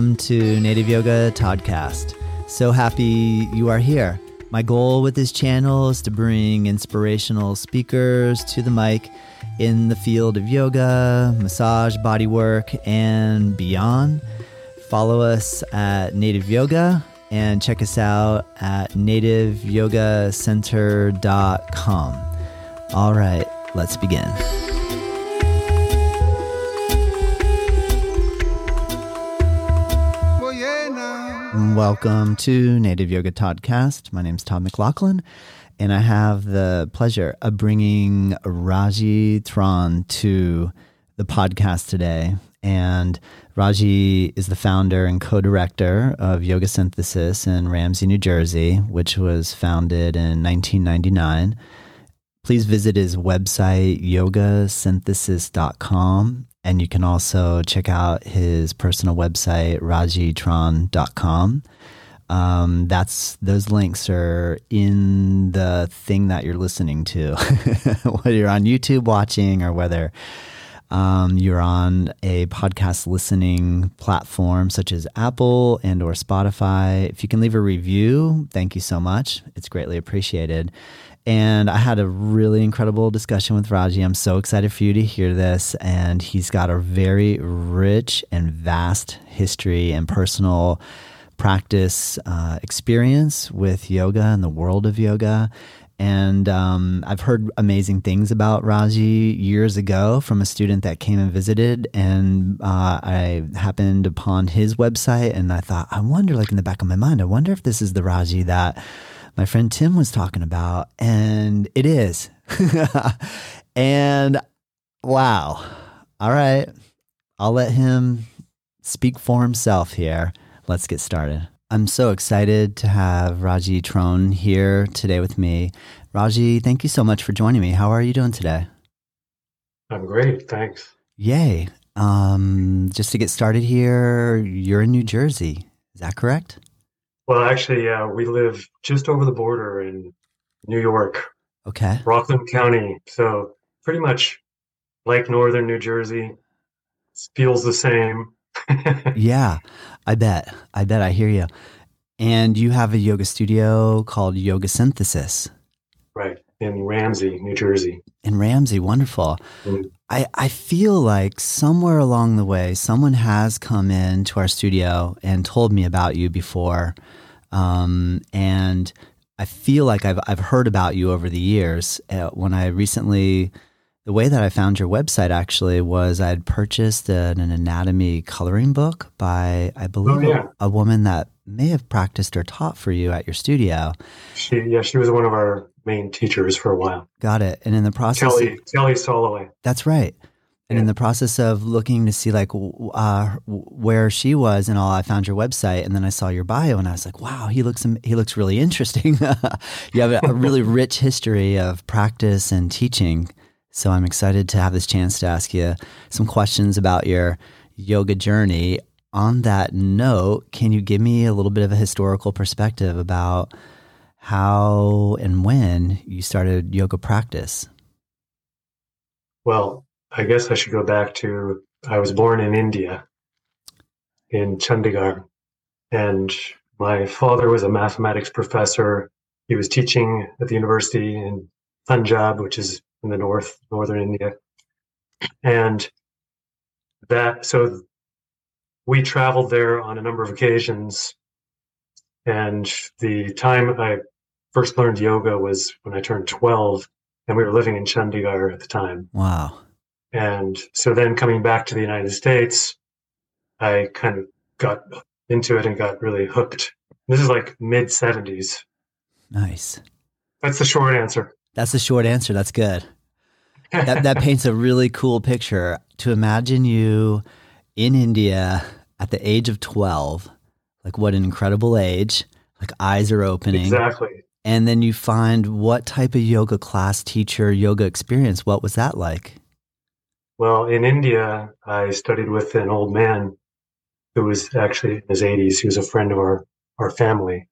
Welcome to Native Yoga Toddcast. So happy you are here. My goal with this channel is to bring inspirational speakers to the mic in the field of yoga, massage, bodywork, and beyond. Follow us at Native Yoga and check us out at nativeyogacenter.com. All right, let's begin. Welcome to Native Yoga Toddcast. My name is Todd McLaughlin, and I have the pleasure of bringing Raji Thron to the podcast today. And Raji is the founder and co director of Yoga Synthesis in Ramsey, New Jersey, which was founded in 1999. Please visit his website, yogasynthesis.com, and you can also check out his personal website, rajithron.com. Um, that's those links are in the thing that you're listening to, whether you're on YouTube watching or whether um, you're on a podcast listening platform such as Apple and or Spotify. If you can leave a review, thank you so much. It's greatly appreciated. And I had a really incredible discussion with Raji. I'm so excited for you to hear this. And he's got a very rich and vast history and personal practice uh, experience with yoga and the world of yoga. And um, I've heard amazing things about Raji years ago from a student that came and visited. And uh, I happened upon his website and I thought, I wonder, like in the back of my mind, I wonder if this is the Raji that my friend Tim was talking about. And it is. and wow. All right. I'll let him speak for himself here. Let's get started. I'm so excited to have Raji Thron here today with me. Raji, thank you so much for joining me. How are you doing today? I'm great, thanks. Yay. Um, just to get started here, you're in New Jersey. Is that correct? Well, actually, yeah, we live just over the border in New York. Okay. Rockland County. So pretty much like northern New Jersey. Feels the same. yeah, I bet. I bet I hear you. And you have a yoga studio called Yoga Synthesis. Right. In Ramsey, New Jersey. In Ramsey, wonderful. Mm-hmm. I, I feel like somewhere along the way, someone has come in to our studio and told me about you before. Um, and I feel like I've, I've heard about you over the years. Uh, when I recently the way that I found your website actually was I'd purchased an, an anatomy coloring book by, I believe, oh, yeah. a, a, woman that may have practiced or taught for you at your studio. She, yeah, she was one of our main teachers for a while. Got it. And in the process, Kelly, of, Kelly Soloway. That's right. And yeah. in the process of looking to see like uh, where she was and all, I found your website, and then I saw your bio, and I was like, "Wow, he looks he looks really interesting. you have a really rich history of practice and teaching." So I'm excited to have this chance to ask you some questions about your yoga journey. On that note, can you give me a little bit of a historical perspective about how and when you started yoga practice? Well, I guess I should go back to I was born in India, in Chandigarh, and my father was a mathematics professor. He was teaching at the university in Punjab, which is in the north, northern India. And that, so we traveled there on a number of occasions. And the time I first learned yoga was when I turned 12, and we were living in Chandigarh at the time. Wow. And so then coming back to the United States, I kind of got into it and got really hooked. This is like mid 70s. Nice. That's the short answer. That's the short answer. That's good. that that paints a really cool picture. To imagine you in India at the age of 12, like what an incredible age. Like eyes are opening. Exactly. And then you find what type of yoga class teacher, yoga experience, what was that like? Well, in India, I studied with an old man who was actually in his 80s. He was a friend of our, our family.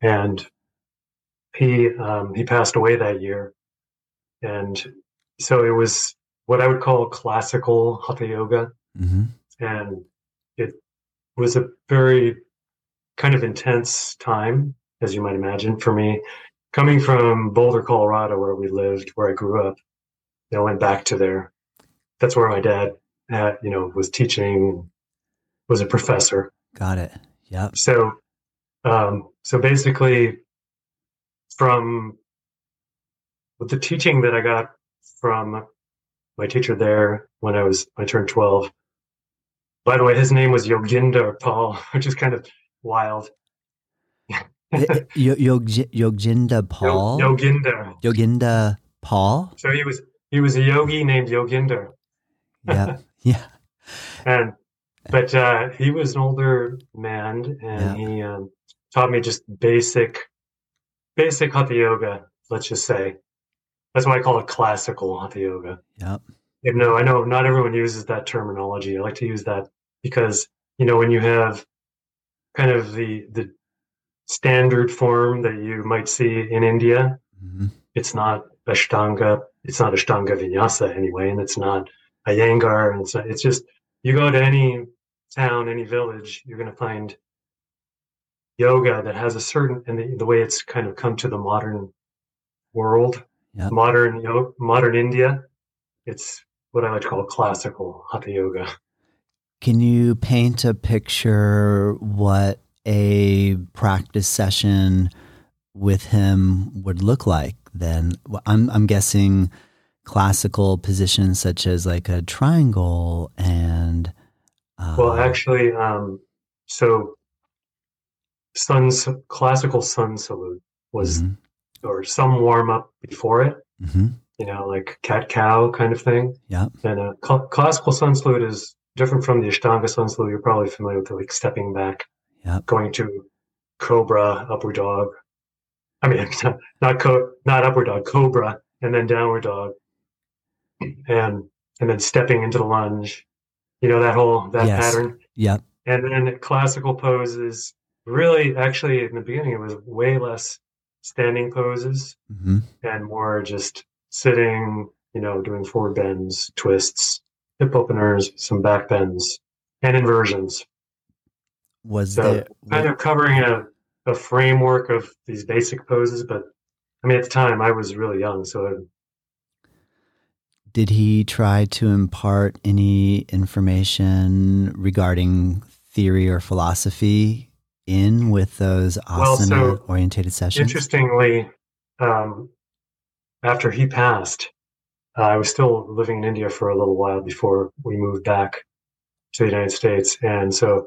And he um, he passed away that year, and so it was what I would call classical hatha yoga, mm-hmm. and it was a very kind of intense time, as you might imagine, for me. Coming from Boulder, Colorado, where we lived, where I grew up, I went back to there. That's where my dad, had, you know, was teaching, was a professor. Got it. Yep. So, um, so basically, from the teaching that I got from my teacher there when I was I turned twelve. By the way, his name was Yoginder Paul, which is kind of wild. Yoginda Paul. Yoginder. Yoginda Paul. So he was he was a yogi named Yoginder. Yeah. yeah. And but uh, he was an older man, and yeah. he um, taught me just basic basic hatha yoga. Let's just say that's why I call it classical hatha yoga. Yep. Even though I know not everyone uses that terminology, I like to use that because you know when you have kind of the the standard form that you might see in India, mm-hmm. it's not Ashtanga, it's not Ashtanga Vinyasa anyway, and it's not Iyengar, and it's, not, it's just you go to any town, any village, you're going to find yoga that has a certain and the, the way it's kind of come to the modern world yep. modern yoga, modern India. It's what I to call classical hatha yoga. Can you paint a picture what a practice session with him would look like? Then I'm I'm guessing classical positions such as like a triangle and. Uh, well, actually, um, so sun's classical sun salute was mm-hmm or some warm up before it. Mm-hmm. You know, like cat cow kind of thing. Yeah. And a cl- classical sun salute is different from the Ashtanga sun salute. You're probably familiar with like stepping back, yeah. going to cobra, upward dog. I mean, not co- not upward dog, cobra, and then downward dog, and and then stepping into the lunge. You know that whole that yes. pattern. Yeah. And then classical poses really, actually, in the beginning, it was way less standing poses mm-hmm. and more just sitting, you know, doing forward bends, twists, hip openers, some back bends, and inversions. Was so there kind of covering a, a framework of these basic poses, but I mean, at the time I was really young, so. I, did he try to impart any information regarding theory or philosophy in with those asana well, so orientated sessions? Interestingly, um, after he passed, uh, I was still living in India for a little while before we moved back to the United States, and so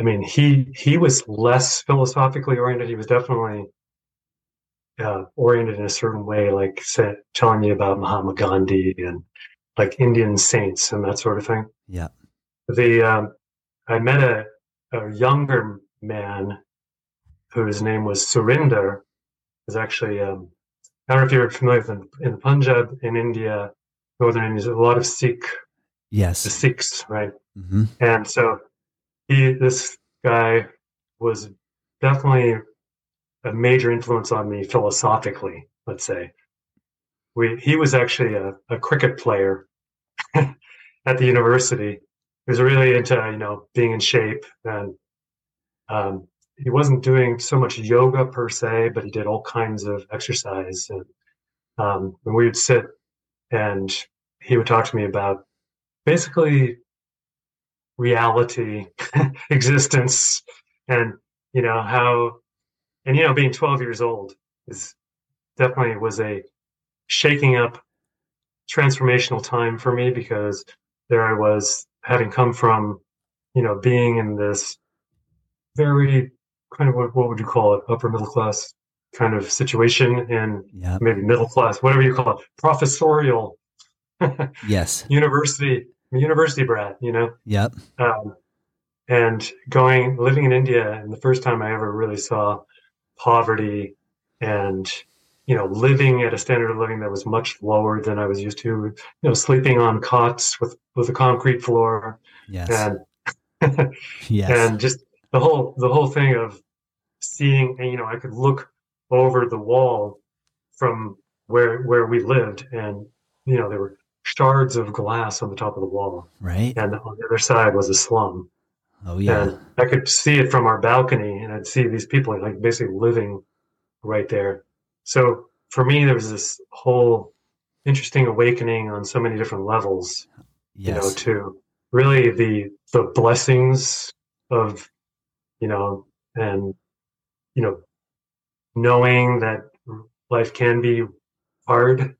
I mean, he he was less philosophically oriented. He was definitely uh, oriented in a certain way, like said, telling me about Mahatma Gandhi and like Indian saints and that sort of thing. Yeah. The um, I met a, a younger man whose name was Surinder is actually um, I don't know if you're familiar with in the Punjab in India, northern India. There's a lot of Sikh, yes, the Sikhs, right? Mm-hmm. And so he, this guy, was definitely a major influence on me philosophically. Let's say, we he was actually a, a cricket player at the university. He was really into you know being in shape and um, he wasn't doing so much yoga per se, but he did all kinds of exercise. And, um, and we would sit and he would talk to me about basically reality, existence, and, you know, how, and, you know, being 12 years old is definitely was a shaking up transformational time for me because there I was having come from, you know, being in this very kind of what, what would you call it? Upper middle class kind of situation and yep. maybe middle class whatever you call it. Professorial yes. university university brat you know? Yep. Um, and going living in india and the first time i ever really saw poverty and you know living at a standard of living that was much lower than i was used to you know sleeping on cots with with a concrete floor yes. and yes. and just the whole the whole thing of seeing and you know i could look over the wall from where where we lived and you know there were shards of glass on the top of the wall right and on the other side was a slum Oh yeah. And I could see it from our balcony and I'd see these people like basically living right there. So for me, there was this whole interesting awakening on so many different levels, yes. you know, to really the, the blessings of, you know, and, you know, knowing that life can be hard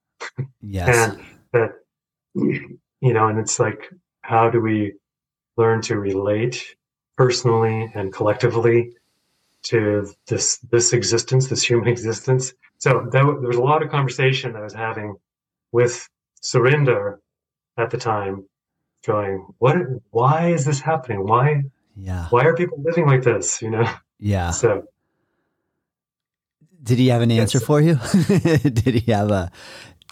yes. and that, you know, and it's like, how do we learn to relate personally and collectively to this this existence, this human existence. So that, there was a lot of conversation I was having with Surinder at the time, going, "What? Why is this happening? Why? Yeah. Why are people living like this? You know?" Yeah. So, did he have an answer Yes. for you? did he have a?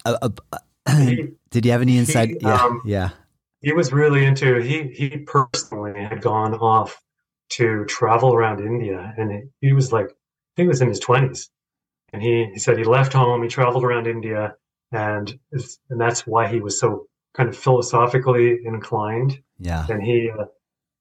a, a He- did he have any insight? he, yeah. um, yeah. he was really into he he personally had gone off to travel around India and he, he was like I think he was in his 20s and he, he said he left home he traveled around India and and that's why he was so kind of philosophically inclined Yeah. and he uh,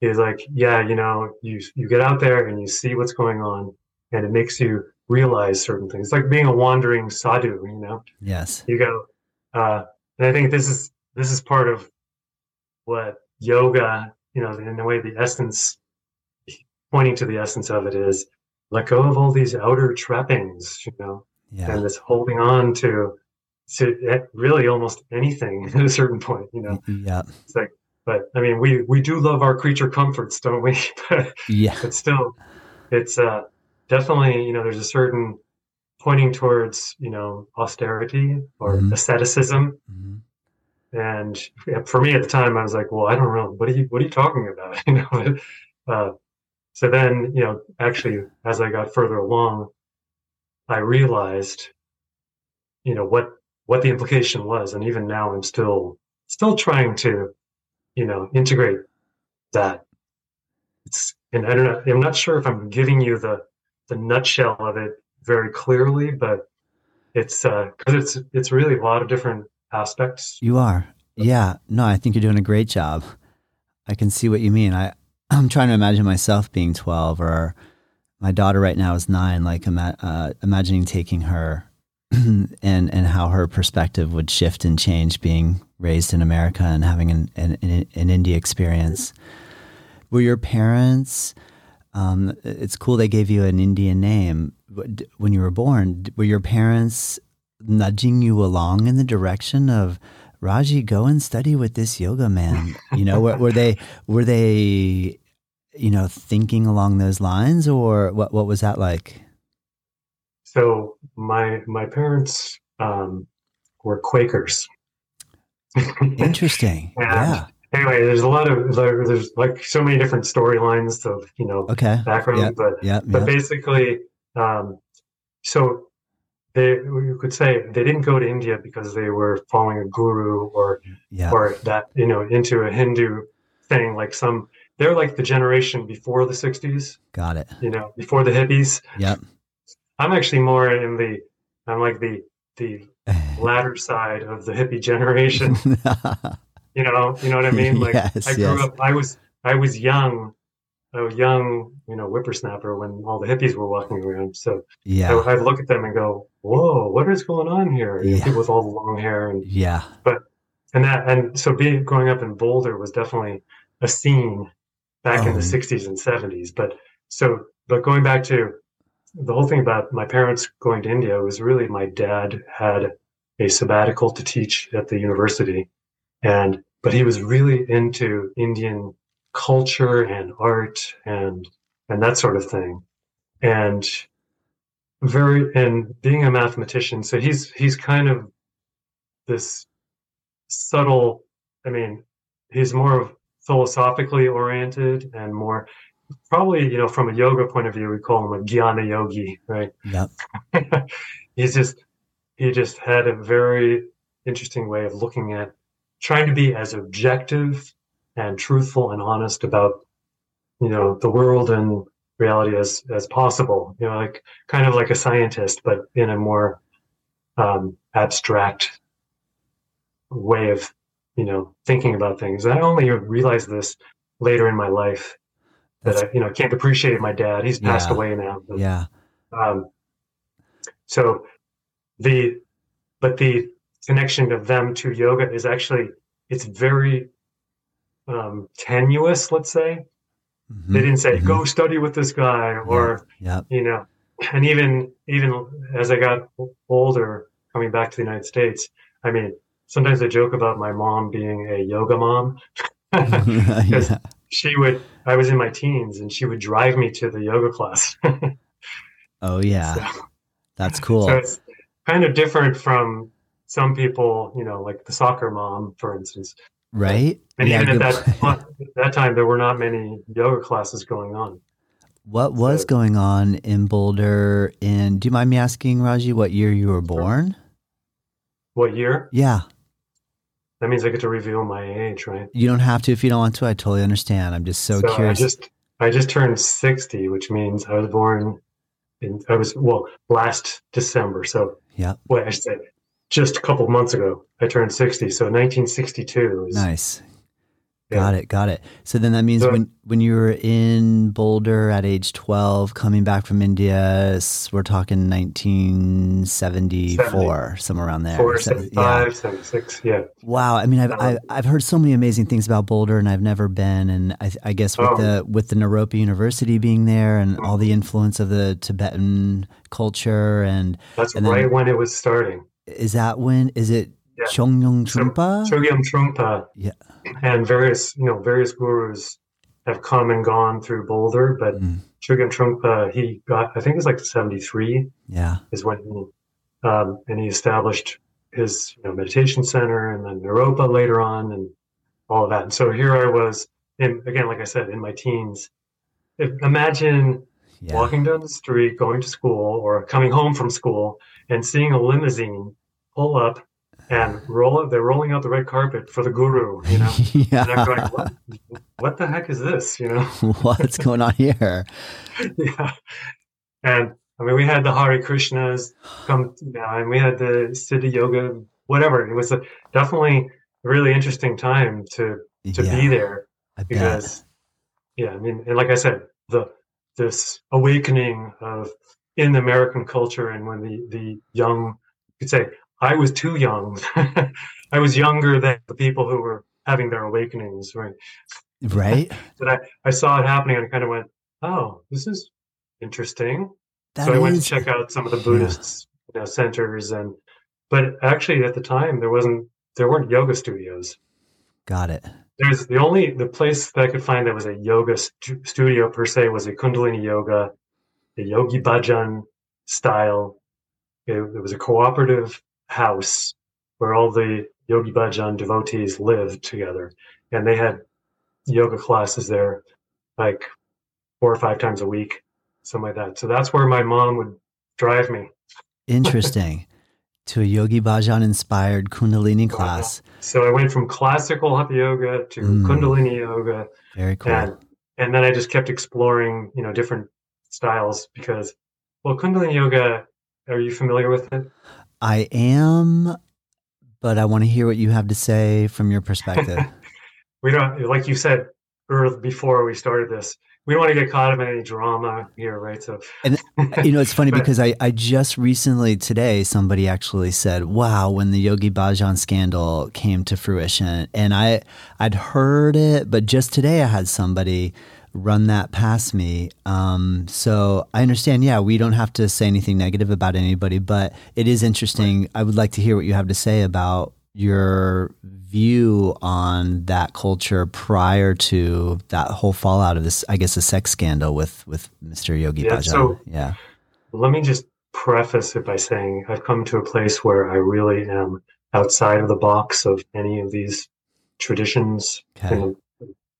was like yeah you know you you get out there and you see what's going on and it makes you realize certain things it's like being a wandering sadhu you know Yes. you go uh, and i think this is this is part of what yoga you know in a way the essence pointing to the essence of it is let go of all these outer trappings you know Yeah. and this holding on to to really almost anything at a certain point you know Yeah. it's like but i mean we we do love our creature comforts don't we but Yeah. but still it's uh definitely you know there's a certain pointing towards you know austerity or Mhm. asceticism Mhm. and for me at the time i was like well i don't know what are you what are you talking about you know uh, so then you know actually as i got further along i realized you know what what the implication was and even now i'm still still trying to you know integrate that it's and i don't know i'm not sure if i'm giving you the the nutshell of it very clearly but it's uh because it's it's really a lot of different aspects You are. Yeah. No, I think you're doing a great job. I can see what you mean. I, I'm trying to imagine myself being 12 or my daughter right now is nine, like ima- uh, imagining taking her and, and how her perspective would shift and change being raised in America and having an, an, an, India experience. Were your parents, um, it's cool they gave you an Indian name when you were born. Were your parents nudging you along in the direction of Raji, go and study with this yoga man. You know, were, were they were they, you know, thinking along those lines, or what? What was that like? so my my parents um were quakers Interesting. Yeah. Anyway there's a lot of there's like so many different storylines of you know Okay. background Yeah. but Yeah. but Yeah. basically um so they you could say they didn't go to india because they were following a guru or Yeah. or that you know into a hindu thing like some they're like the generation before the 60s Got it. you know before the hippies Yep. i'm actually more in the i'm like the the latter side of the hippie generation you know you know what i mean like Yes, i grew yes. up i was i was young a young you know whippersnapper when all the hippies were walking around so yeah. I, i'd look at them and go whoa what is going on here Yeah. people with all the long hair and Yeah. But and that and so being growing up in boulder was definitely a scene back in Oh. the 60s and 70s but so but going back to the whole thing about my parents going to india was really my dad had a sabbatical to teach at the university. And but he was really into indian culture and art and and that sort of thing. And very and being a mathematician so he's he's kind of this subtle i mean he's more of philosophically oriented and more probably you know from a yoga point of view we call him a jnana yogi right? Yep. he's just he just had a very interesting way of looking at trying to be as objective and truthful and honest about you know the world and reality as as possible. You know like kind of like a scientist but in a more um, abstract way of you know thinking about things. I only realized this later in my life that I, you know, can't appreciate my dad. He's passed Yeah. away now. but, Yeah. Um, so the, but the connection of them to yoga is actually, it's very um, tenuous, let's say. Mhm, They didn't say, mhm. go study with this guy or, Yep. you know, and even, even as I got older, coming back to the United States, I mean, sometimes I joke about my mom being a yoga mom. Yeah. She would, I was in my teens and she would drive me to the yoga class. Oh yeah. So- That's cool. So it's kind of different from some people, you know, like the soccer mom, for instance. right? And Yeah, even at that, that time, there were not many yoga classes going on. What was So- going on in Boulder and do you mind me asking, Raji, what year you were born? What year? Yeah. That means I get to reveal my age, right? You don't have to if you don't want to. I totally understand. I'm just so, I curious. just I just turned sixty, which means I was born in I was well last December. So yeah. wait, I should say just a couple months ago I turned sixty. So nineteen sixty two is Nice. Yeah. Got it. Got it. So then that means So- when when you were in Boulder at age 12, coming back from India, we're talking 1974, somewhere around there. Four, So- seven, five, seven, six, yeah. Wow. I mean, I've, Um, I've I've heard so many amazing things about Boulder, and I've never been. And I, I guess with Oh. the with the Naropa University being there, and all the influence of the Tibetan culture, and That's And then- right when it was starting. is that when is it Yeah. Chogyam Trungpa? Chogyam Trungpa Yeah. and various, you know, various gurus have come and gone through Boulder, but Mm, Chogyam Trungpa, he got, I think it was like 73 yeah. is when he, um, and he established his, you know, meditation center and then Naropa later on and all of that. And so here I was in, again, like I said, in my teens. If, imagine Yeah. walking down the street, going to school, or coming home from school, and seeing a limousine pull up and roll. They're rolling out the red carpet for the guru, you know. And I'm going, yeah. what, what the heck is this, you know? What's going on here? yeah. And I mean, we had the Hare Krishnas come, yeah, and we had the Siddha Yoga, whatever. It was a, definitely a really interesting time to to yeah, be there I bet. because yeah i mean and like i said the this awakening of in the american culture and when the the young you could say i was too young i was younger than the people who were having their awakenings right Right? but i i saw it happening and i kind of went oh this is interesting That so i went to check out some of the yeah. buddhist you know, centers and but actually at the time there wasn't there weren't yoga studios Got it. there's the only the place that I could find that was a yoga stu- studio per se was a Kundalini yoga, a Yogi Bhajan style. It, it was a cooperative house where all the Yogi Bhajan devotees lived together, and they had yoga classes there, like four or five times a week, something like that. So that's where my mom would drive me. Interesting. to a Yogi Bhajan inspired Kundalini class. So I went from classical hatha yoga to Mm. Kundalini yoga, Very cool. and and then I just kept exploring, you know, different styles because, well, Kundalini yoga. Are you familiar with it? I am, but I want to hear what you have to say from your perspective. We don't, like you said before we started this. We don't want to get caught up in any drama here, right? So, and uh, you know, it's funny But- because I, I just recently today somebody actually said, "Wow, when the Yogi Bhajan scandal came to fruition," and I I'd heard it, but just today I had somebody run that past me. Um, so I understand. Yeah, we don't have to say anything negative about anybody, but it is interesting. I would like to hear what you have to say about your view on that culture prior to that whole fallout of this, I guess, a sex scandal with with Mr. Yogi Yeah, Bhajan. so- yeah. let me just preface it by saying I've come to a place where I really am outside of the box of any of these traditions. Okay. And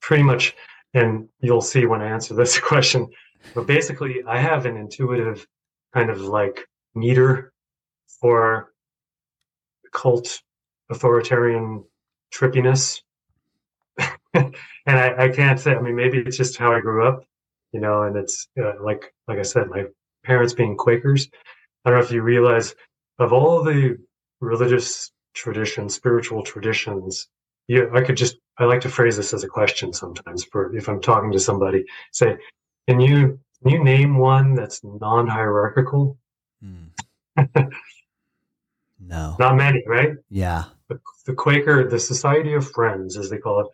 pretty much, and you'll see when I answer this question. But basically, I have an intuitive kind of like meter for cult authoritarian trippiness. and I, I can't say, I mean, maybe it's just how I grew up, you know, and it's uh, like, like I said, my parents being Quakers. I don't know if you realize of all the religious traditions, spiritual traditions, you, I could just, I like to phrase this as a question sometimes for if I'm talking to somebody. Say, can you can you name one that's non-hierarchical? Mm. no. Not many, right? Yeah. The, the Quaker, the Society of Friends, as they call it,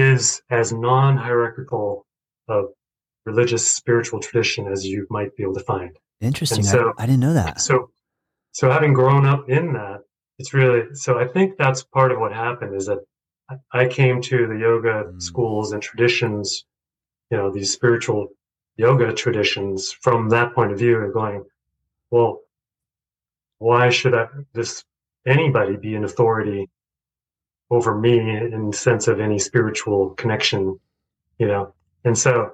is as non-hierarchical of religious spiritual tradition as you might be able to find. Interesting. So, I, I didn't know that. So, so having grown up in that, it's really so. I think that's part of what happened is that I came to the yoga mm. schools and traditions, you know, these spiritual yoga traditions from that point of view, and going, well, why should I, this anybody be an authority over me in the sense of any spiritual connection, you know? And so,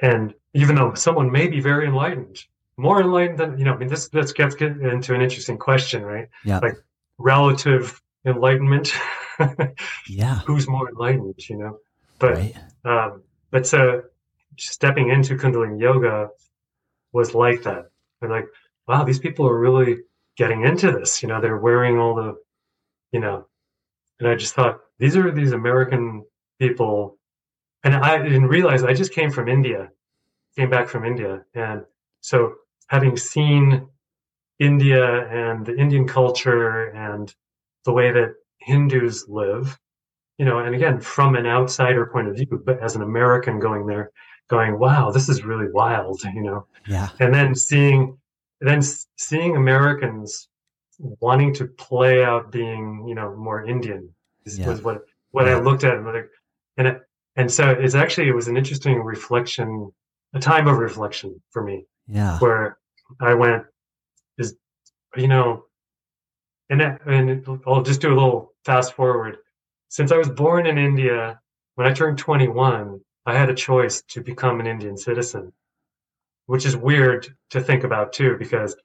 and even though someone may be very enlightened, more enlightened than, you know, I mean, this, this gets into an interesting question, right? Yeah. Like relative enlightenment. yeah. Who's more enlightened, you know? But, right. um, but so stepping into Kundalini yoga was like that. They're like, wow, these people are really getting into this. You know, they're wearing all the, you know, and I just thought these are these American people, and I didn't realize I just came from India, came back from India, and so having seen India and the Indian culture and the way that Hindus live, you know, and again from an outsider point of view, but as an American going there, going, wow, this is really wild, you know. Yeah. And then seeing then seeing Americans wanting to play out being, you know, more Indian is, yeah. was what what yeah. I looked at and it, and so it's actually it was an interesting reflection, a time of reflection for me. Yeah. Where I went is you know and and I'll just do a little fast forward. Since I was born in India, when I turned 21, I had a choice to become an Indian citizen, which is weird to think about too, because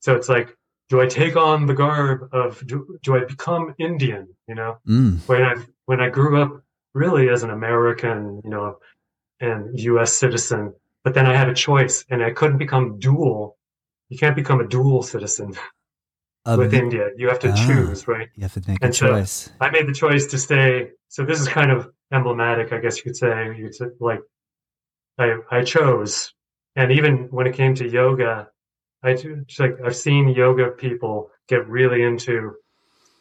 so it's like, do I take on the garb of do, do I become Indian? You know, mm. when I when I grew up really as an American, you know, and U.S. citizen, but then I had a choice, and I couldn't become dual. You can't become a dual citizen with India. You have to ah, choose, right? You have to make and a choice. So I made the choice to stay. So this is kind of emblematic, I guess you could say. You could say, like, I I chose, and even when it came to yoga, I just like I've seen yoga people get really into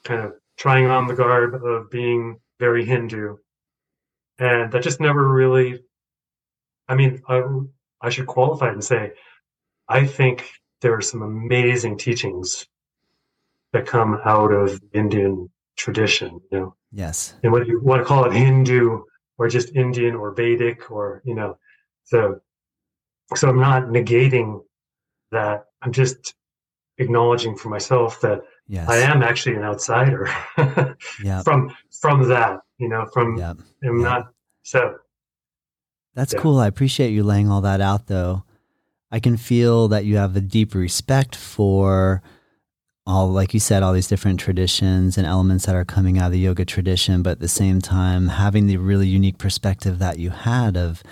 kind of trying on the garb of being very Hindu, and that just never really. I mean, I I should qualify and say, I think there are some amazing teachings that come out of Indian tradition. You know, Yes. And whether you want to call it Hindu or just Indian or Vedic or, you know, so, so I'm not negating that. I'm just acknowledging for myself that yes. I am actually an outsider yep. from, from that, you know, from, yep. I'm yep. not, so. That's yeah. cool. I appreciate you laying all that out though. I can feel that you have a deep respect for all like you said all these different traditions and elements that are coming out of the yoga tradition but at the same time having the really unique perspective that you had of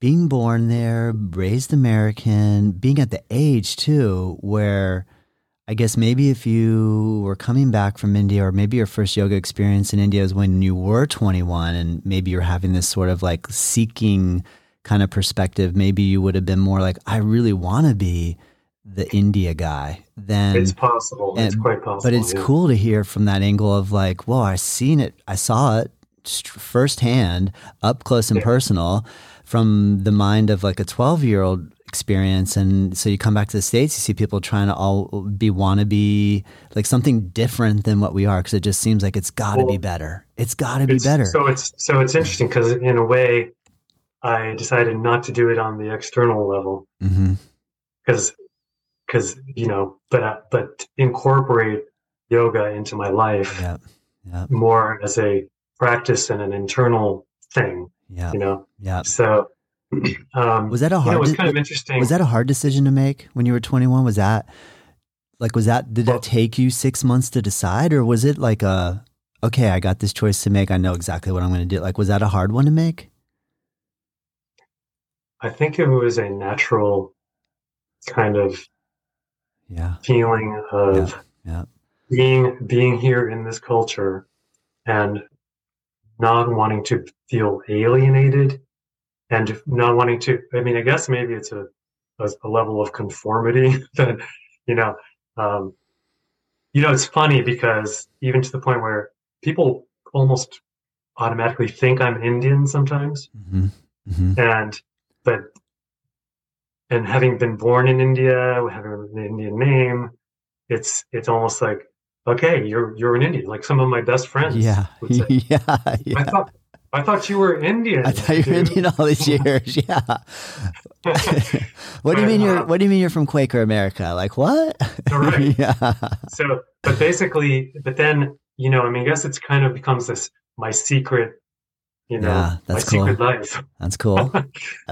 being born there raised american being at the age too where i guess maybe if you were coming back from india or maybe your first yoga experience in india was when you were 21 and maybe you're having this sort of like seeking kind of perspective maybe you would have been more like i really want to be the India guy, then it's possible. And, it's quite possible. But it's yeah. cool to hear from that angle of like, well, I seen it, I saw it firsthand, up close and yeah. personal, from the mind of like a twelve year old experience. And so you come back to the states, you see people trying to all be wanna be like something different than what we are, because it just seems like it's got to well, be better. It's got to be better. So it's so it's interesting because in a way, I decided not to do it on the external level mm-hmm because you know, but but incorporate yoga into my life yeah, yeah. more as a practice and an internal thing. Yeah, you know. Yeah. So um, was that a hard? It was kind of interesting. Was that a hard decision to make when you were 21? Was that like was that did that take you six months to decide, or was it like a okay, I got this choice to make. I know exactly what I'm going to do. Like, was that a hard one to make? I think it was a natural kind of yeah. feeling of yeah. Yeah. being being here in this culture and not wanting to feel alienated and not wanting to i mean i guess maybe it's a a, a level of conformity that you know um, you know it's funny because even to the point where people almost automatically think i'm indian sometimes hmm hmm and but and having been born in india having an indian name it's it's almost like okay you're you're an indian like some of my best friends Yeah. would say, yeah. i thought i thought you were indian I thought you were dude." Indian all these years. Yeah. what do you mean you're what do you mean you're from Quaker America? Like what? Correct. yeah. so but basically but then you know i mean i guess it's kind of becomes this my secret you know Yeah, my that's cool. secret life That's cool.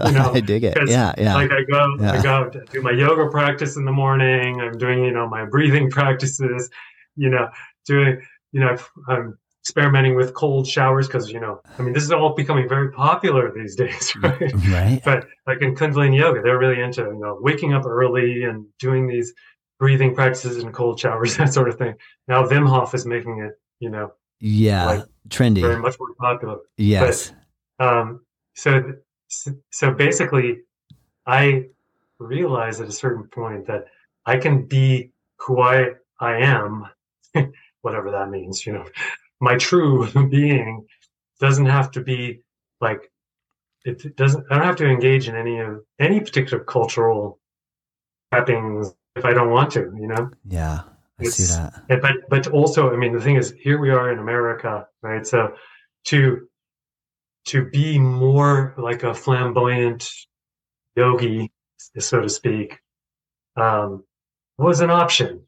You know, I dig it. Yeah, yeah. like i go Yeah. i go to do my yoga practice in the morning i'm doing you know my breathing practices you know doing you know i'm experimenting with cold showers because you know i mean this is all becoming very popular these days mm, right right? but like in kundalini yoga they're really into you know waking up early and doing these breathing practices and cold showers that sort of thing now Wim Hof is making it you know Yeah. like, Trendy. very much more popular yes. um, so so basically i realized at a certain point that i can be who i i am whatever that means you know my true being doesn't have to be like it doesn't i don't have to engage in any of any particular cultural trappings if i don't want to you know Yeah. I see that. but but also, I mean, the thing is, here we are in America, right? So to to be more like a flamboyant yogi, so to speak, um, was an option,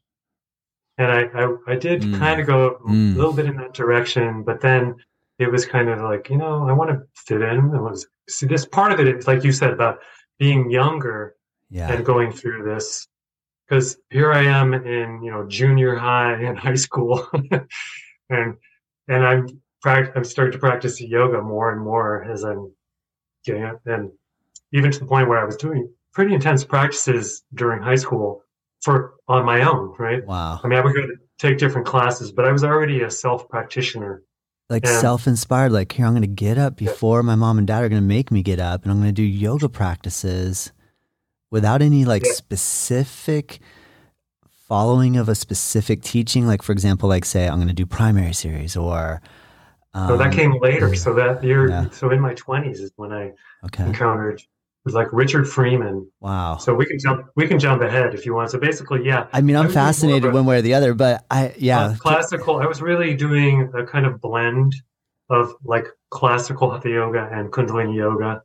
and I I, I did Mm. kind of go Mm. a little bit in that direction, but then it was kind of like you know I want to fit in. It was see this part of it, it's like you said about being younger Yeah. and going through this because here I am in you know junior high and high school, and and I'm I'm starting to practice yoga more and more as I'm getting up, and even to the point where I was doing pretty intense practices during high school for on my own, right? Wow. I mean, I would go to take different classes, but I was already a self practitioner. Like self inspired, like here I'm gonna get up before my mom and dad are gonna make me get up and I'm gonna do yoga practices without any like Yeah. specific following of a specific teaching. Like for example, like say I'm gonna do primary series or um, So that came later. So that year, yeah. so in my twenties is when I Okay. encountered it was like Richard Freeman. Wow. So we can jump we can jump ahead if you want. So basically, yeah, I mean I I'm was doing more of fascinated one way or the other, but I yeah. classical. I was really doing a kind of blend of like classical hatha yoga and Kundalini yoga,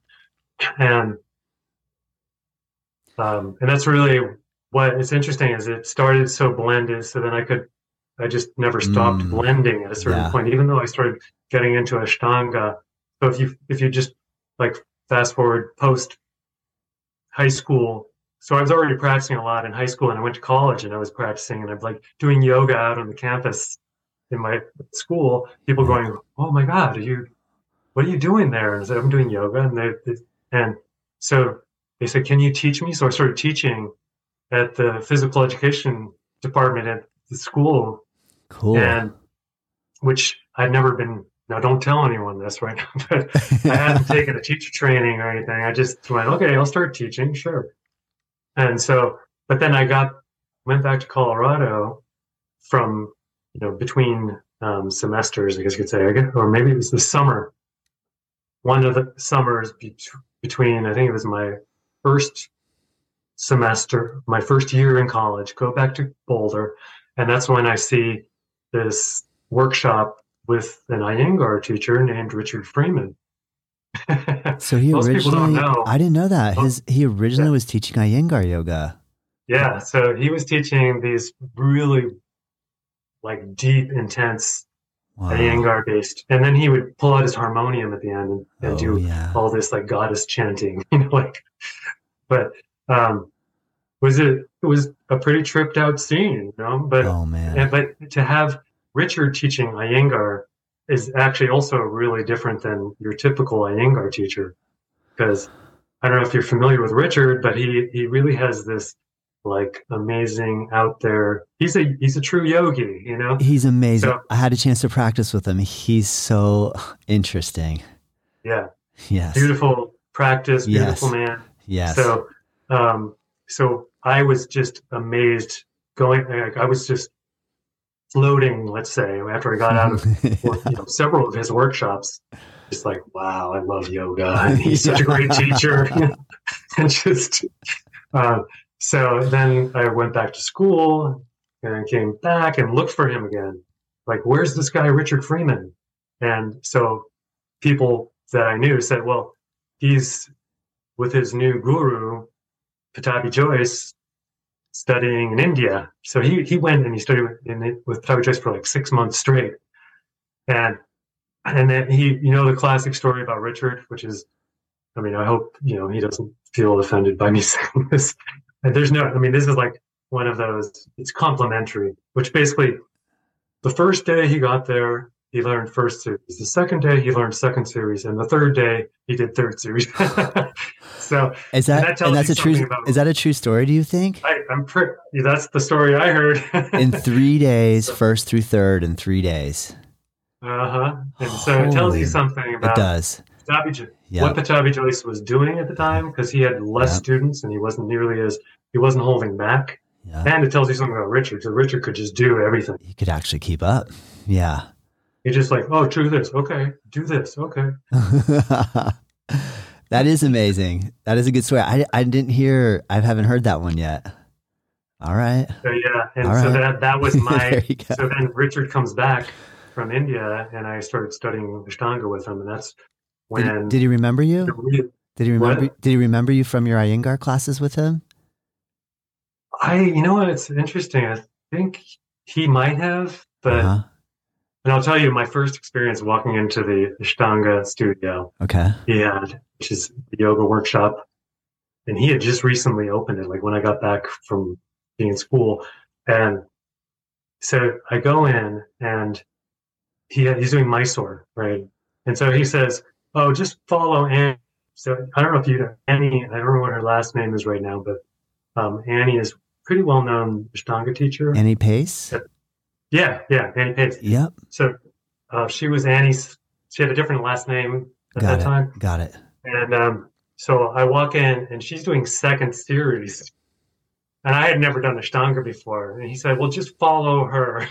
and um, and that's really what is interesting is it started so blended, so then I could I just never stopped Mm. blending at a certain Yeah. point, even though I started getting into Ashtanga. So if you if you just like fast forward post high school. So I was already practicing a lot in high school, and I went to college, and I was practicing, and I'm like doing yoga out on the campus in my school. People going, "Oh my God, are you? What are you doing there?" And I said, "I'm doing yoga," and they and so they said, "Can you teach me?" So I started teaching at the physical education department at the school, cool. and which I'd never been. Now, don't tell anyone this right now, but I hadn't taken a teacher training or anything. I just went, okay, I'll start teaching, sure. And so, but then I got went back to Colorado from you know between um, semesters, I guess you could say, or maybe it was the summer. One of the summers be- between, I think it was my first semester, my first year in college. Go back to Boulder, and that's when I see this workshop with an Iyengar teacher named Richard Freeman. so he Most people don't originally know. I didn't know that. His he originally yeah. was teaching Iyengar yoga. Yeah, so he was teaching these really like deep, intense Wow. Iyengar based, and then he would pull out his harmonium at the end and, and Oh, do yeah. all this like goddess chanting, you know, like. But um, was it? It was a pretty tripped out scene, you know. But Oh man. and, but to have Richard teaching Iyengar is actually also really different than your typical Iyengar teacher, because I don't know if you're familiar with Richard, but he he really has this like amazing out there. He's a he's a true yogi, you know. He's amazing. So, I had a chance to practice with him. He's so interesting. Yeah. Yes. Beautiful practice, beautiful yes. man. Yes. So um so I was just amazed going like, I was just floating, let's say, after I got out of you know, several of his workshops, just like, wow, I love yoga. And he's such a great teacher. and just uh, so then I went back to school and came back and looked for him again. Like, where's this guy, Richard Freeman? And so people that I knew said, well, he's with his new guru, Pattabhi Jois, studying in India. So he, he went and he studied with, with Pattabhi Jois for like six months straight. And and then he, you know, the classic story about Richard, which is, I mean, I hope, you know, he doesn't feel offended by me saying this. And there's no, I mean, this is like one of those, it's complimentary, which basically the first day he got there, he learned first series. The second day he learned second series, and the third day he did third series. so is that, and, that and that's a true about, is that a true story? Do you think? I, am pretty. That's the story I heard. in three days, first through third, in three days. Uh huh. And so Holy, it tells you something about it does. What Pattabhi Jois was doing at the time because he had less students and he wasn't nearly as he wasn't holding back. And it tells you something about Richard. So Richard could just do everything. He could actually keep up. Yeah. He just like, oh, do this. Okay. Do this. Okay. that is amazing. That is a good story. I, I didn't hear, I haven't heard that one yet. All right. So, yeah. And All so right. that, that was my, so then Richard comes back from India and I started studying Ashtanga with him. And that's when. Did, did he remember you? Did he remember, what? did he remember you from your Iyengar classes with him? I, you know what? It's interesting. I think he might have, but uh-huh. And I'll tell you my first experience walking into the Ashtanga studio. Okay. He had, which is the yoga workshop. And he had just recently opened it, like when I got back from being in school. And so I go in and he he's doing Mysore, right? And so he says, Oh, just follow Annie. So I don't know if you know Annie, I don't remember what her last name is right now, but um, Annie is pretty well known Ashtanga teacher. Annie Pace? Yeah, yeah, Annie Pace. Yep. So uh, she was Annie's. She had a different last name at Got that it. time. Got it. And um, so I walk in, and she's doing second series, and I had never done Ashtanga before. And he said, "Well, just follow her."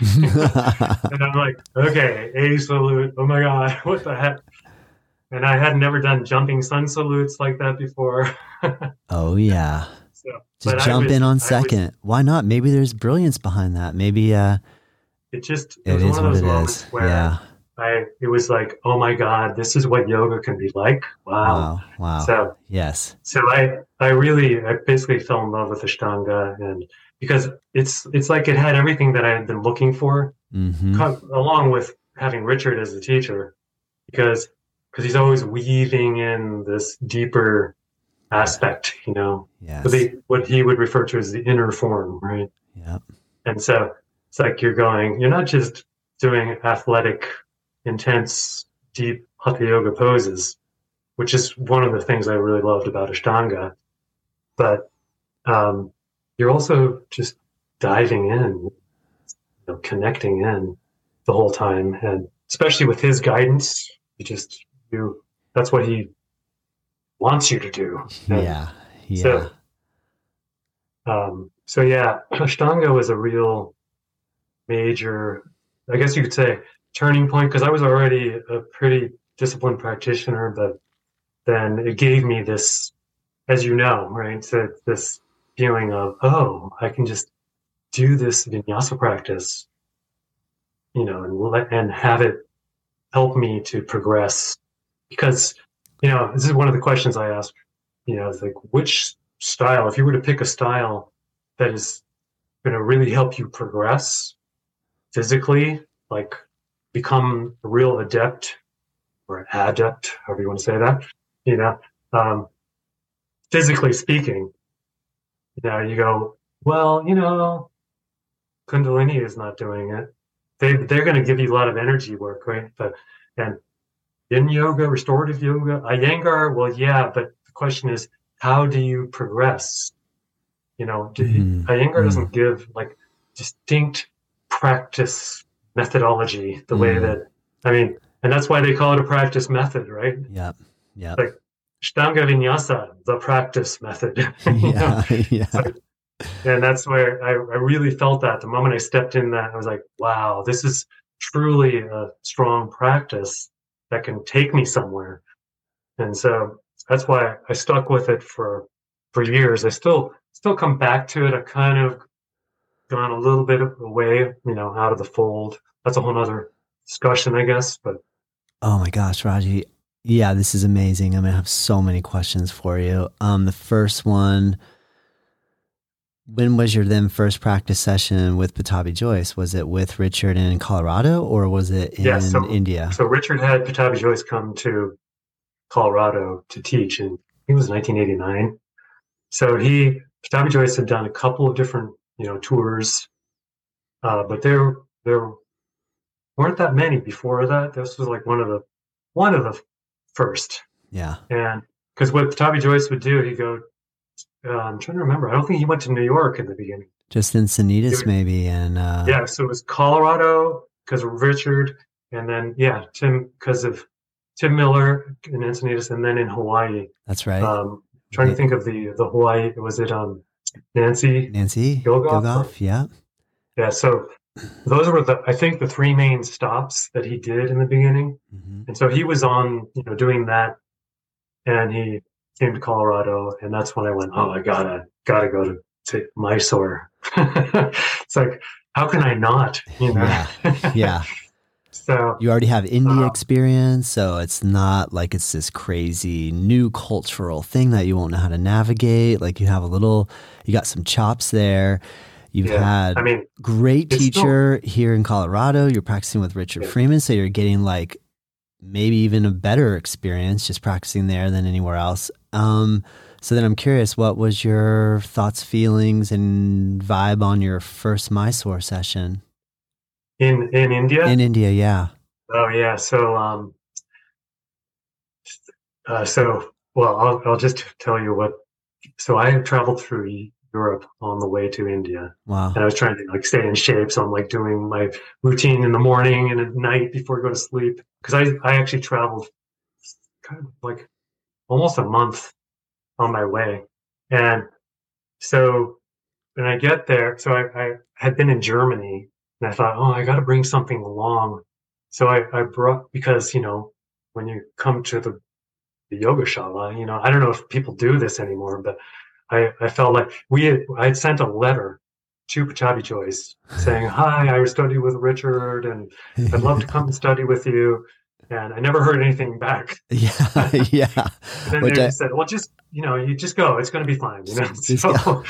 and I'm like, "Okay, a salute. Oh my god, what the heck?" And I had never done jumping sun salutes like that before. oh yeah. So, just jump in on second. Why not? Maybe there's brilliance behind that. Maybe uh, it just it, it was one of those moments is. where yeah. I it was like, oh my god, this is what yoga can be like. Wow. Wow. wow. So yes. So I I really I basically fell in love with Ashtanga and because it's it's like it had everything that I had been looking for, mm-hmm. along with having Richard as a teacher, because because he's always weaving in this deeper aspect, you know, yes. what, they, what he would refer to as the inner form, right? Yep. And so it's like you're going, you're not just doing athletic, intense, deep hatha yoga poses, which is one of the things I really loved about Ashtanga. But um, you're also just diving in, you know, connecting in the whole time, and especially with his guidance, you just you. That's what he wants you to do. And yeah, yeah. So, um, so yeah, Ashtanga was a real major, I guess you could say, turning point because I was already a pretty disciplined practitioner, but then it gave me this, as you know, right? So this feeling of, oh, I can just do this vinyasa practice, you know, and let and have it help me to progress. Because, you know, this is one of the questions I ask, you know, it's like which style, if you were to pick a style that is going to really help you progress, physically, like become a real adept or adept, however you want to say that, you know, um, physically speaking, you know, you go, well, you know, Kundalini is not doing it. They, they're going to give you a lot of energy work, right? But, and in yoga, restorative yoga, Iyengar, well, yeah, but the question is, how do you progress? You know, mm-hmm. Iyengar doesn't mm-hmm. give like distinct practice methodology the mm. way that I mean, and that's why they call it a practice method, right? Yeah, yeah. Like Ashtanga Vinyasa, the practice method. yeah, yeah. So, and that's where I, I really felt that the moment I stepped in that I was like, wow, this is truly a strong practice that can take me somewhere. And so that's why I stuck with it for for years. I still still come back to it. I kind of gone a little bit away, you know, out of the fold. That's a whole other discussion, I guess. But oh my gosh, Raji, yeah, this is amazing. I'm gonna have so many questions for you. Um, the first one. When was your then first practice session with Pattabhi Jois? Was it with Richard in Colorado or was it in yeah, so, India? So Richard had Pattabhi Jois come to Colorado to teach, and he was 1989. So he Pattabhi Jois had done a couple of different you know tours, uh, but there there weren't that many before that. This was like one of the one of the first. Yeah. And because what Pattabhi Jois would do, he'd go. Uh, I'm trying to remember. I don't think he went to New York in the beginning. Just Encinitas, maybe, and uh... yeah. So it was Colorado because of Richard, and then yeah, Tim because of Tim Miller in Encinitas, and then in Hawaii. That's right. Um, trying to think of the the Hawaii. Was it um Nancy? Nancy Gilgoff. Gilgoff yeah. Yeah. So those were the I think the three main stops that he did in the beginning, mm-hmm. and so he was on you know doing that, and he came to Colorado, and that's when I went, oh, I gotta gotta go to to Mysore. it's like how can I not? You know. Yeah. yeah. So you already have India uh, experience, so it's not like it's this crazy new cultural thing that you won't know how to navigate. Like you have a little, you got some chops there. You've yeah, had I mean, great teacher still, here in Colorado. You're practicing with Richard yeah. Freeman, so you're getting like maybe even a better experience just practicing there than anywhere else. Um, so then I'm curious, what was your thoughts, feelings, and vibe on your first Mysore session? in in India. In India, yeah. Oh yeah. So um, uh, so well, I'll I'll just tell you what. So I had traveled through Europe on the way to India. Wow. And I was trying to like stay in shape, so I'm like doing my routine in the morning and at night before I go to sleep. Because I I actually traveled kind of like almost a month on my way, and so when I get there, so I, I had been in Germany and I thought, oh, I got to bring something along. So I, I brought, because, you know, when you come to the, the yoga shala, you know, I don't know if people do this anymore, but I, I felt like we had, I had sent a letter to Pattabhi Jois saying, hi, I study with Richard and I'd love to come and study with you. And I never heard anything back. Yeah, yeah. and then Which they I, said, well, just, you know, you just go, it's going to be fine. You know, so,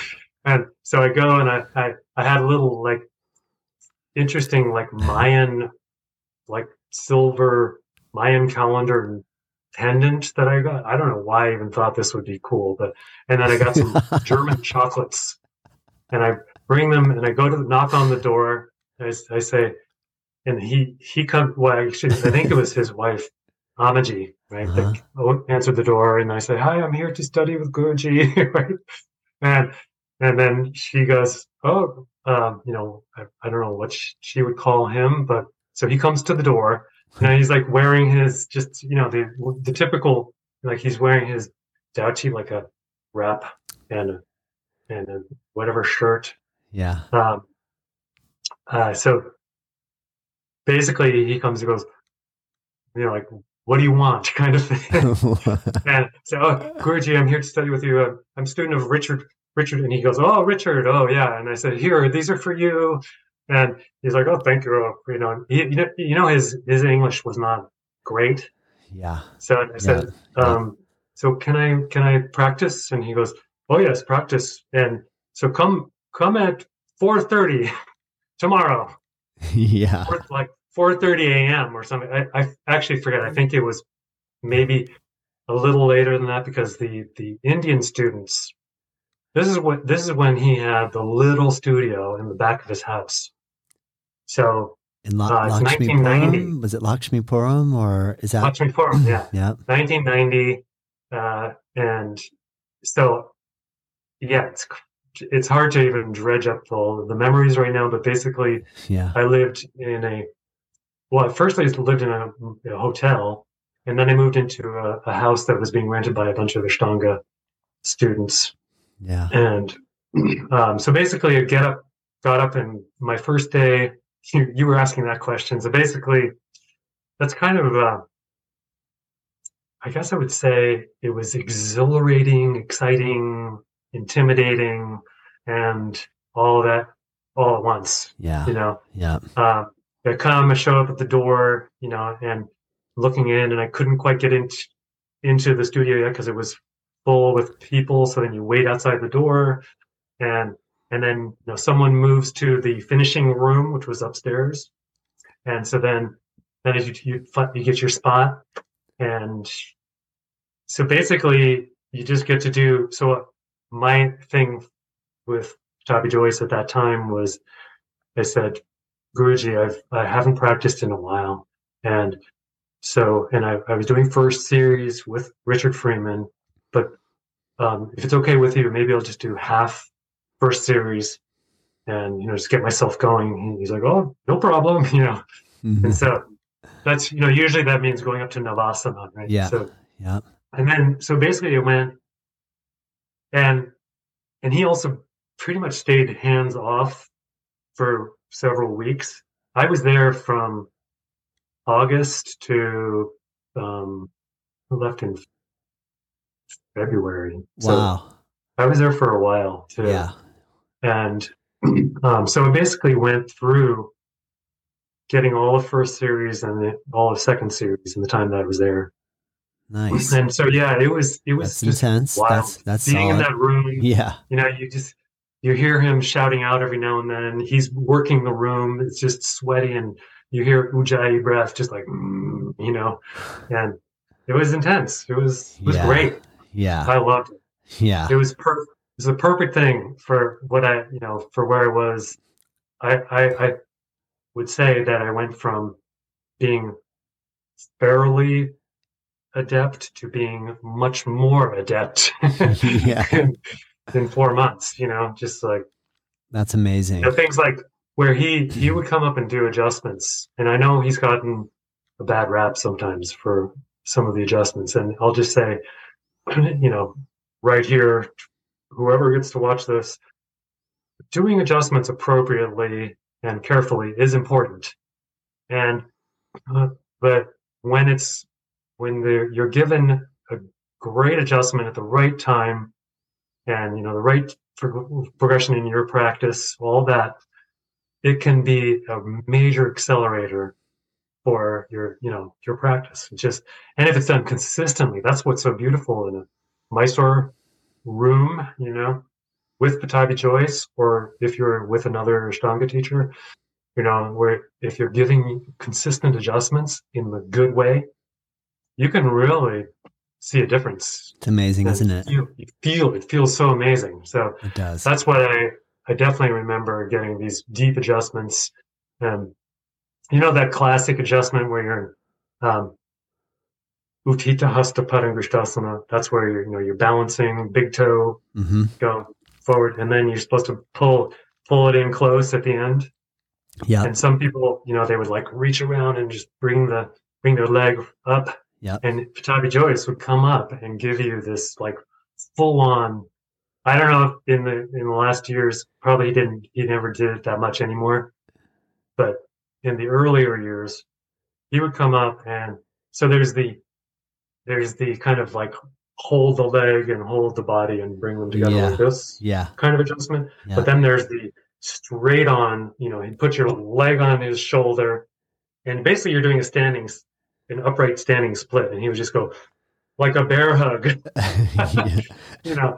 and so I go and I, I, I had a little like interesting like Mayan, like silver Mayan calendar pendant that I got. I don't know why I even thought this would be cool, but and then I got some German chocolates, and I bring them and I go to knock on the door. I, I say, and he he come. Well, actually, I think it was his wife, Amaji, right? Uh-huh. That answered the door, and I say, "Hi, I'm here to study with Guruji," right? And and then she goes, "Oh, um, you know, I, I, don't know what she, she would call him, but so he comes to the door and he's like wearing his just you know the the typical like he's wearing his dhoti like a wrap and a, and a whatever shirt. Yeah. Um. Uh. So basically, he comes and goes, you know, like what do you want kind of thing. and so, oh, Guruji, I'm here to study with you. I'm, I'm a student of Richard Richard, and he goes, "Oh, Richard, oh yeah," and I said, "Here, these are for you," and he's like, "Oh, thank you." Oh, you know, he, you know, you know, his his English was not great. Yeah. So I said, yeah. um, "So can I can I practice?" And he goes, "Oh yes, practice." And so come come at four thirty tomorrow. yeah. Like four thirty a.m. or something. I, I actually forget. I think it was maybe a little later than that because the the Indian students this is what this is when he had the little studio in the back of his house. So in La- uh, Lakshmi Puram? Was it Lakshmi Puram or is that Lakshmi Puram? Yeah, yeah, 1990, uh, and so yeah, it's it's hard to even dredge up all the memories right now. But basically, Yeah. I lived in a well. At first, I lived in a, a hotel, and then I moved into a, a house that was being rented by a bunch of Ashtanga students. Yeah. And um, so basically, I get up, got up, and my first day, you, you were asking that question. So basically, that's kind of, uh, I guess I would say it was exhilarating, exciting, intimidating, and all that all at once. Yeah. You know, Yeah. uh, I come, I show up at the door, you know, and looking in, and I couldn't quite get into into the studio yet because it was full with people. So then you wait outside the door, and and then you know someone moves to the finishing room, which was upstairs, and so then then you you, you get your spot, and so basically you just get to do. So my thing with Tabi Joyce at that time was, I said, Guruji, I've I haven't practiced in a while, and so and I, I was doing first series with Richard Freeman, but um, if it's okay with you, maybe I'll just do half first series, and you know just get myself going. And he's like, oh, no problem, you know. Mhm. And so that's you know usually that means going up to Navasana, right? Yeah. So Yeah. and then so basically it went and and he also pretty much stayed hands off for several weeks i was there from august to um I left in february so Wow. i was there for a while too Yeah. and um, so it basically went through getting all of first series and the, all of second series in the time that i was there Nice. and so yeah it was it was intense. wild. That's that's being in that room Yeah. you know you just you hear him shouting out every now and then he's working the room it's just sweaty and you hear ujjayi breath just like mm, you know and it was intense it was it was Yeah. great Yeah. i loved it Yeah. it was per- it was the perfect thing for what i you know for where i was i i, I would say that i went from being fairly adept to being much more adept Yeah. in, in four months you know just like That's amazing. you know, things like where he he would come up and do adjustments and i know he's gotten a bad rap sometimes for some of the adjustments and i'll just say you know right here whoever gets to watch this doing adjustments appropriately and carefully is important and uh, but when it's when you're given a great adjustment at the right time and you know the right prog- progression in your practice all that it can be a major accelerator for your you know your practice. It's just and if it's done consistently that's what's so beautiful in a mysore room you know with pattabhi jois or if you're with another ashtanga teacher you know where if you're giving consistent adjustments in the good way you can really see a difference It's amazing, And isn't it? you, you feel it feels so amazing so It does. that's what I I definitely remember getting these deep adjustments, and you know that classic adjustment where you're um, Utthita Hasta Padangusthasana. That's where you're you know you're balancing big toe hmm go forward, and then you're supposed to pull pull it in close at the end. Yeah. And some people, you know, they would like reach around and just bring the bring their leg up. Yep. And Pattabhi Jois would come up and give you this like full on. I don't know if in the in the last years probably he didn't he never did it that much anymore, but in the earlier years, he would come up and so there's the there's the kind of like hold the leg and hold the body and bring them together Yeah. like this Yeah. kind of adjustment. Yeah. But then there's the straight on, you know, he put your leg on his shoulder, and basically you're doing a standing, an upright standing split, and he would just go like a bear hug. you know,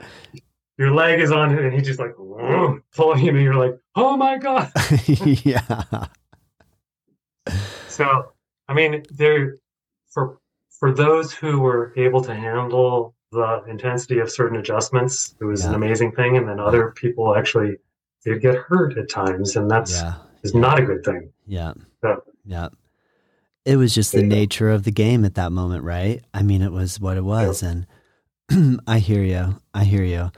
your leg is on it, and he just like pulling you, and you're like, oh my god. yeah. So, I mean, there for for those who were able to handle the intensity of certain adjustments, it was an amazing thing, and then other people actually did get hurt at times, and that's Yeah. is not a good thing. Yeah. Yeah. Yeah. It was just the There you go. nature of the game at that moment, right? I mean, it was what it was. And I hear you. I hear you.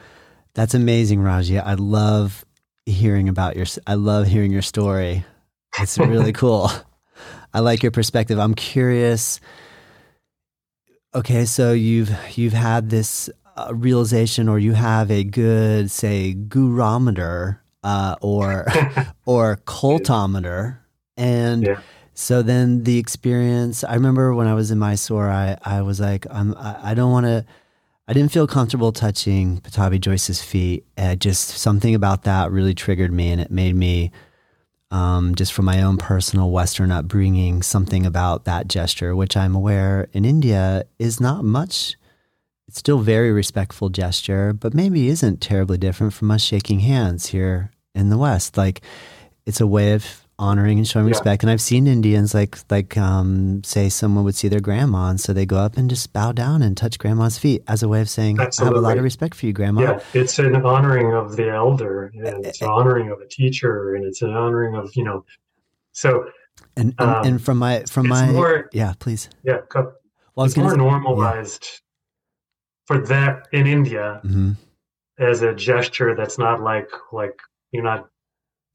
That's amazing, Raji. I love hearing about your. I love hearing your story. It's really cool. I like your perspective. I'm curious. Okay, so you've you've had this uh, realization, or you have a good, say, gurometer uh, or or cultometer, and Yeah. So then the experience. I remember when I was in Mysore, I I was like, I'm I, I don't want to. I didn't feel comfortable touching Pattabhi Jois's feet. Uh, just something about that really triggered me, and it made me, um, just from my own personal Western upbringing, something about that gesture, which I'm aware in India is not much. It's still very respectful gesture, but maybe isn't terribly different from us shaking hands here in the West. Like, it's a way of honoring and showing Yeah. respect. And I've seen Indians like like um, say someone would see their grandma, and so they go up and just bow down and touch grandma's feet as a way of saying, "I have a lot of respect for you, grandma." Yeah, it's an honoring of the elder, and it's an honoring of a teacher, and it's an honoring of you know. So And and, Um, and from my from my more- yeah, please. yeah, Well, I was it's going more to normalized for that in India hmm as a gesture that's not like like you're not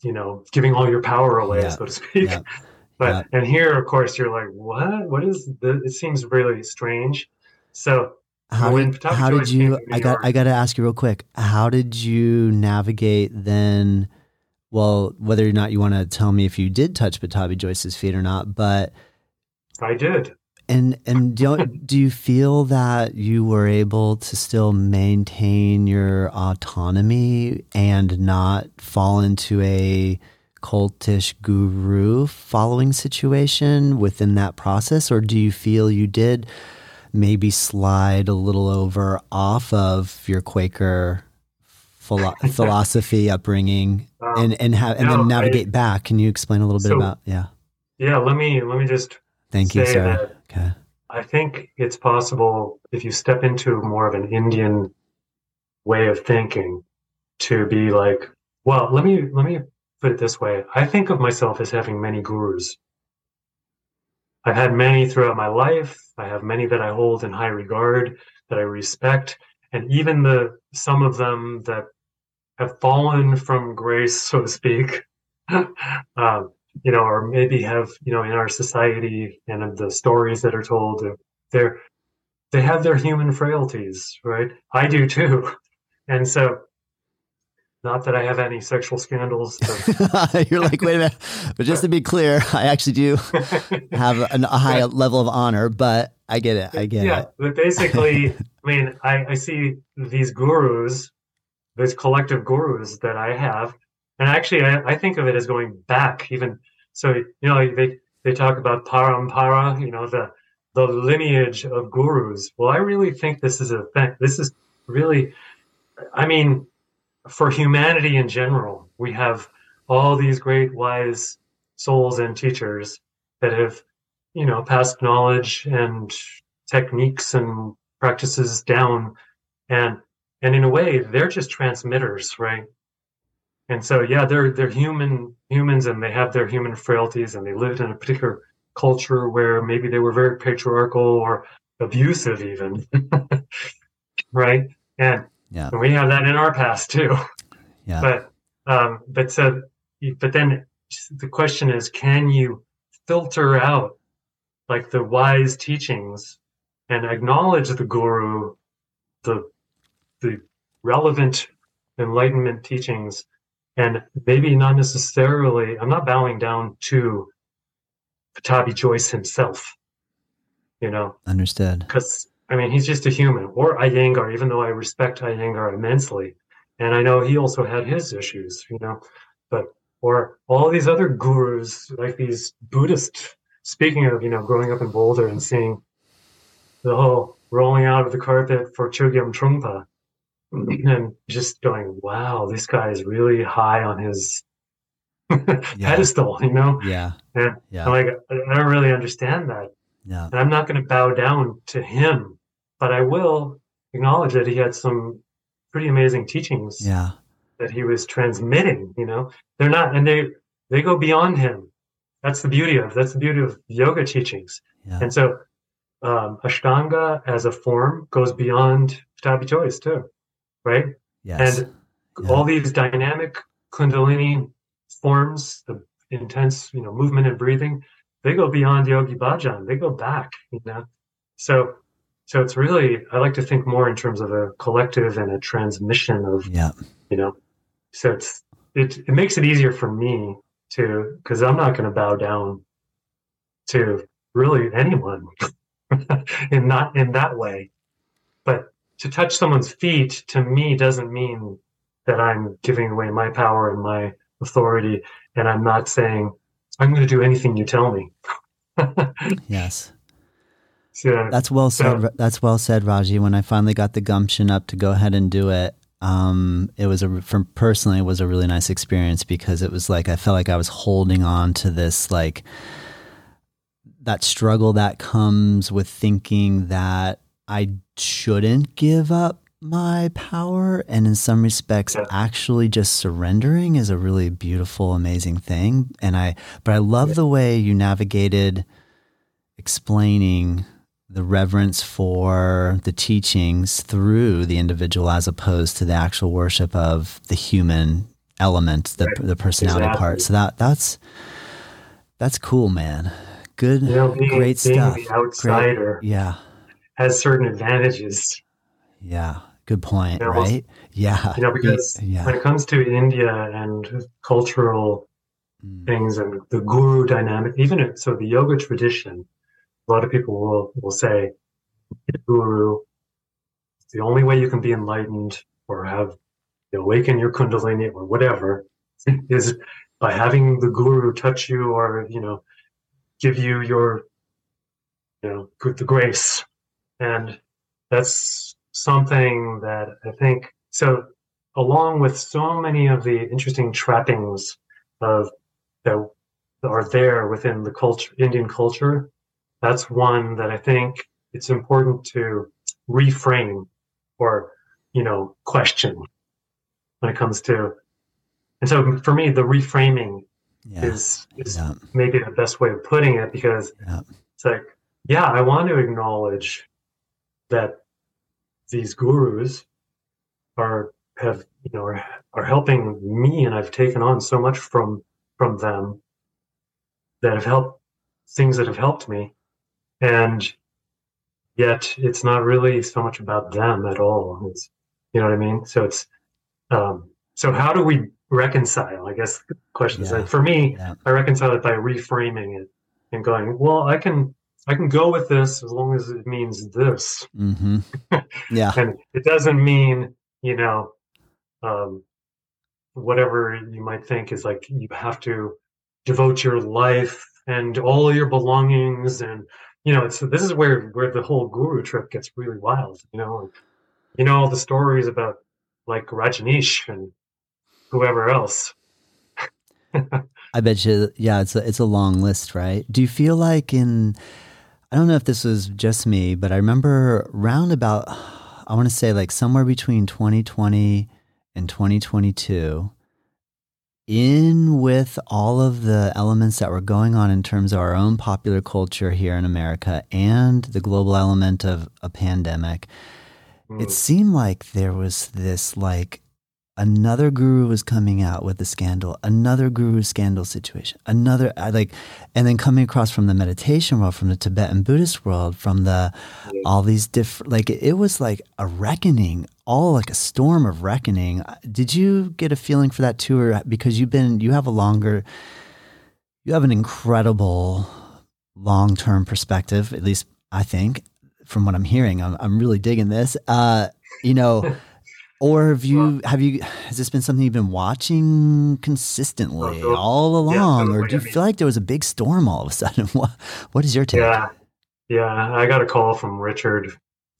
you know giving all your power away, Yeah. so to speak. Yeah. But Yeah. and here, of course, you're like, what? What is this? It seems really strange. So How did how did you? came to New I got York- I got to ask you real quick. How did you navigate then? Well, whether or not you want to tell me if you did touch Pattabhi Jois's feet or not, but I did. And and do you, do you feel that you were able to still maintain your autonomy and not fall into a cultish guru following situation within that process, or do you feel you did maybe slide a little over off of your Quaker philo- philosophy upbringing Um, and and have and no, then I- navigate back? Can you explain a little bit So- about? Yeah, yeah, let me let me just thank you, sir. Okay. I think it's possible if you step into more of an Indian way of thinking to be like, well, let me let me put it this way. I think of myself as having many gurus. I've had many throughout my life. I have many that I hold in high regard, that I respect, and even the some of them that have fallen from grace, so to speak. um, you know, or maybe have, you know, in our society and of the stories that are told, uh, they're they have their human frailties, right? I do too, and so not that I have any sexual scandals. But, You're like, wait a minute. But just to be clear, I actually do have an, a high level of honor, but I get it. I get yeah, it. Yeah. But basically, I mean, I, I see these gurus, these collective gurus that I have, and actually, I, I think of it as going back even. So you know, they they talk about parampara, you know, the the lineage of gurus. Well, I really think this is a thing. This is really, I mean, for humanity in general, we have all these great wise souls and teachers that have, you know, passed knowledge and techniques and practices down and and in a way they're just transmitters right and so yeah they're they're human humans and they have their human frailties and they lived in a particular culture where maybe they were very patriarchal or abusive even right and, Yeah. and we have that in our past too Yeah. but um but so but then the question is can you filter out like the wise teachings and acknowledge the guru the the relevant enlightenment teachings and maybe not necessarily i'm not bowing down to pattabhi jois himself you know Understood. because I mean he's just a human, or Iyengar, even though I respect Iyengar immensely, and I know he also had his issues, you know, but or all these other gurus like these Buddhist. Speaking of you know growing up in Boulder and seeing the whole rolling out of the carpet for Chogyam Trungpa, and just going, wow, this guy is really high on his pedestal, you know. Yeah. And Yeah. I'm like, I don't really understand that. Yeah. And I'm not going to bow down to him, but I will acknowledge that he had some pretty amazing teachings Yeah. that he was transmitting. You know, they're not, and they they go beyond him. That's the beauty of that's the beauty of yoga teachings. Yeah. And so, um, Ashtanga as a form goes beyond Pattabhi Jois too, right? Yes. And yeah. all these dynamic Kundalini forms, the intense, you know, movement and breathing, they go beyond Yogi Bhajan. They go back, you know. So so it's really I like to think more in terms of a collective and a transmission of yeah. you know. So it's it it makes it easier for me to because I'm not gonna bow down to really anyone in not in that way. But to touch someone's feet to me doesn't mean that I'm giving away my power and my authority, and I'm not saying I'm going to do anything you tell me. yes. So, that's well said. So, that's well said, Raji. When I finally got the gumption up to go ahead and do it, um, it was a from personally it was a really nice experience because it was like I felt like I was holding on to this like that struggle that comes with thinking that I shouldn't give up my power and in some respects yeah. actually just surrendering is a really beautiful amazing thing and i but i love yeah. the way you navigated explaining the reverence for the teachings through the individual as opposed to the actual worship of the human element the, right. the personality exactly. part so that that's that's cool man good you know, being, great being stuff the outsider great. yeah has certain advantages yeah Good point, you know, right? Yeah. You know, because yeah. when it comes to India and cultural mm. things and the guru dynamic, even if, so the yoga tradition, a lot of people will, will say, guru, the only way you can be enlightened or have you awaken your kundalini or whatever is by having the guru touch you or, you know, give you your, you know, the grace. And that's something that I think so along with so many of the interesting trappings of that are there within the culture Indian culture, that's one that I think it's important to reframe or you know question when it comes to and so for me the reframing yeah. is is yeah. maybe the best way of putting it because yeah. it's like yeah i want to acknowledge that these gurus are have you know are, are helping me and I've taken on so much from from them that have helped things that have helped me and yet it's not really so much about them at all it's you know what I mean so it's um so how do we reconcile I guess the question is yeah. for me yeah. I reconcile it by reframing it and going well I can I can go with this as long as it means this. Mm-hmm. Yeah. and it doesn't mean, you know, um, whatever you might think is like you have to devote your life and all your belongings and you know it's this is where where the whole guru trip gets really wild you know and, you know all the stories about like Rajneesh and whoever else I bet you yeah it's a, it's a long list right do you feel like in I don't know if this was just me, but I remember round about, I want to say like somewhere between 2020 and 2022, in with all of the elements that were going on in terms of our own popular culture here in America and the global element of a pandemic, mm. it seemed like there was this like another guru was coming out with a scandal, another guru scandal situation, another uh, like, and then coming across from the meditation world, from the Tibetan Buddhist world, from the all these different like it was like a reckoning, all like a storm of reckoning. Uh, did you get a feeling for that too, or uh, because you've been you have a longer, you have an incredible long term perspective, at least I think from what I'm hearing. I'm I'm really digging this. Uh, you know. Or have you have you has this been something you've been watching consistently uh, all along, yeah, or do you feel like there was a big storm all of a sudden? what what is your take? Yeah, yeah, I got a call from Richard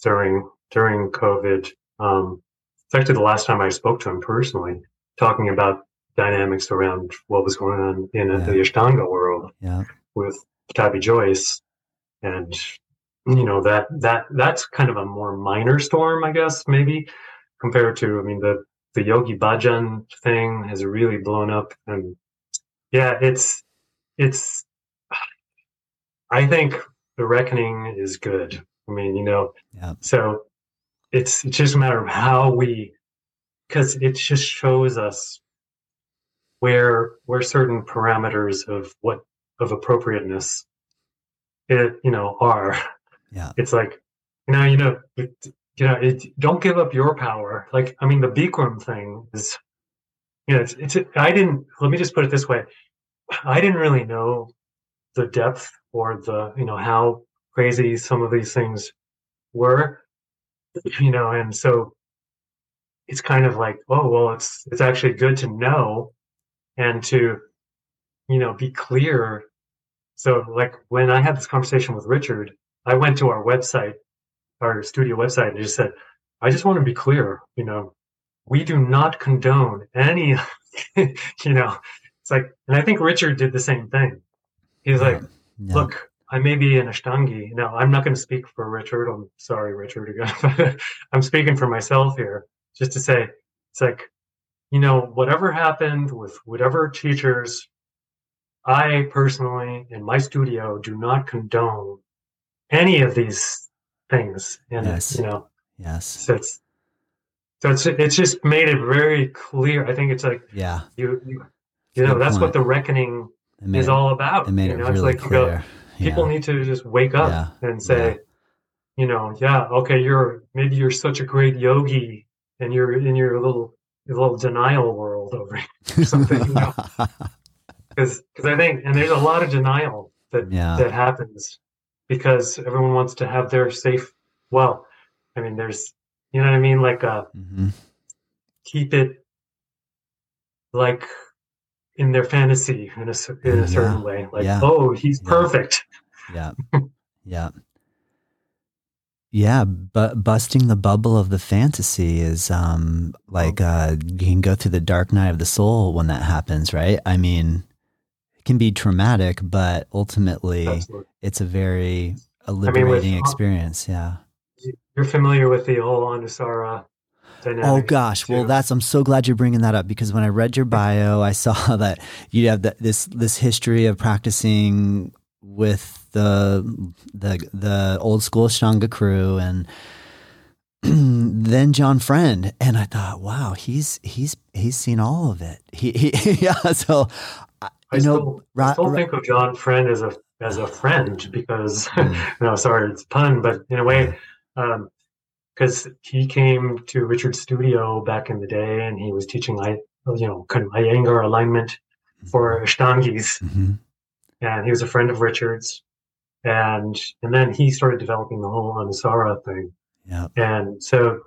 during during COVID. Um, it's actually the last time I spoke to him personally, talking about dynamics around what was going on in yeah. the Ashtanga world yeah. with Tabby Joyce, and you know that that that's kind of a more minor storm, I guess maybe compared to, I mean, the, the Yogi Bhajan thing has really blown up. And yeah, it's, it's, I think the reckoning is good. I mean, you know, yeah. so it's, it's just a matter of how we, because it just shows us where where certain parameters of what of appropriateness it you know are Yeah. it's like now you know you know it, don't give up your power. Like i mean the bikram thing is you know it's, it's i didn't let me just put it this way. I didn't really know the depth or the you know how crazy some of these things were you know and so it's kind of like oh well it's it's actually good to know and to you know be clear. So like when i had this conversation with richard i went to our website our studio website and just said i just want to be clear you know we do not condone any you know. It's like and i think richard did the same thing. He's like Yeah. look i may be an ashtangi. Now i'm not going to speak for richard. I'm sorry richard again i'm speaking for myself here just to say it's like you know whatever happened with whatever teachers i personally in my studio do not condone any of these things and Yes. you know Yes. so it's so it's it's just made it very clear i think it's like Yeah. you you, you know Good that's point. what the reckoning It is it, all about it made you it know it's really like you go clear. people yeah. need to just wake up Yeah. and say Yeah. you know yeah okay you're maybe you're such a great yogi and you're in your little your little denial world over here something, you know. because i think and there's a lot of denial that that happens because everyone wants to have their safe well i mean there's you know what i mean like uh hmm keep it like in their fantasy in a, in a Yeah. certain way like Yeah. oh he's Yeah. perfect Yeah. Yeah. Yeah, but busting the bubble of the fantasy is um like uh you can go through the dark night of the soul when that happens, right? I mean, can be traumatic, but ultimately Absolutely. it's a very a mean, with- liberating experience, yeah. You're familiar with the whole Anusara oh dynamic. Oh gosh, well that's I'm so glad you're bringing that up because when I read your bio, I saw that you have the, this this history of practicing with the the the old school Shanga crew and then John Friend and I thought, wow, he's he's he's seen all of it. He, he yeah, so I- you know, still, I Ra- still Ra- think of John Friend as a as a friend because Mm. no, sorry, it's a pun, but in a way, because he came to Richard's studio back in the day and he was teaching I you know kind of Iyengar alignment for Ashtangis, Mhm. and he was a friend of Richard's, and and then he started developing the whole Anusara thing. yeah, And so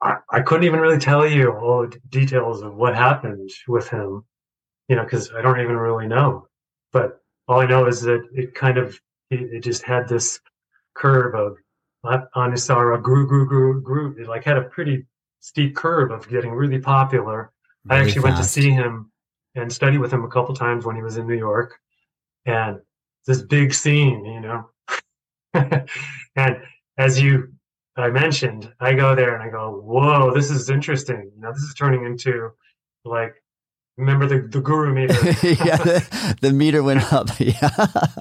I, I couldn't even really tell you all the details of what happened with him, you know, because I don't even really know. But all I know is that it kind of, it, it just had this curve of uh, Anusara grew, grew, grew, grew. It like had a pretty steep curve of getting really popular. I actually went to see him and study with him a couple times when he was in New York. And this big scene, you know. and as you I mentioned, I go there and I go, whoa, this is interesting. You know, this is turning into like remember the, the guru meter. yeah, the, the meter went up. Yeah.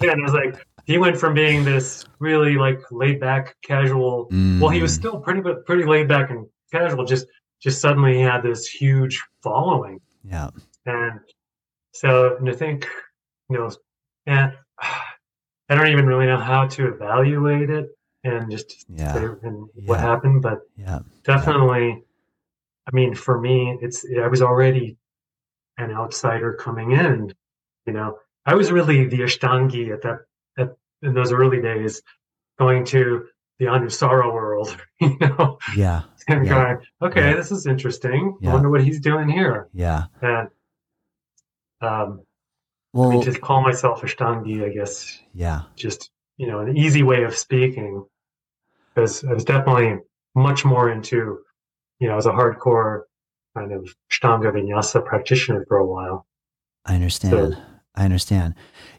yeah, and it was like, he went from being this really like laid back, casual well, he was Mm, still pretty but pretty laid back and casual, just just suddenly he had this huge following. yeah. And so and I think, you know, and I don't even really know how to evaluate it and just Yeah. and what Yeah. happened, but Yeah. definitely, I mean, for me, it's I was already an outsider coming in. You know, I was really the Ashtangi at that at in those early days, going to the Anusara world. You know, Yeah. and Yeah. going, okay, Yeah. this is interesting. Yeah. I wonder what he's doing here. Yeah. And um, I mean, to call myself Ashtangi, I guess, yeah. just you know, an easy way of speaking, because I was definitely much more into, you know, as a hardcore kind of Ashtanga Vinyasa practitioner for a while. I understand. I understand.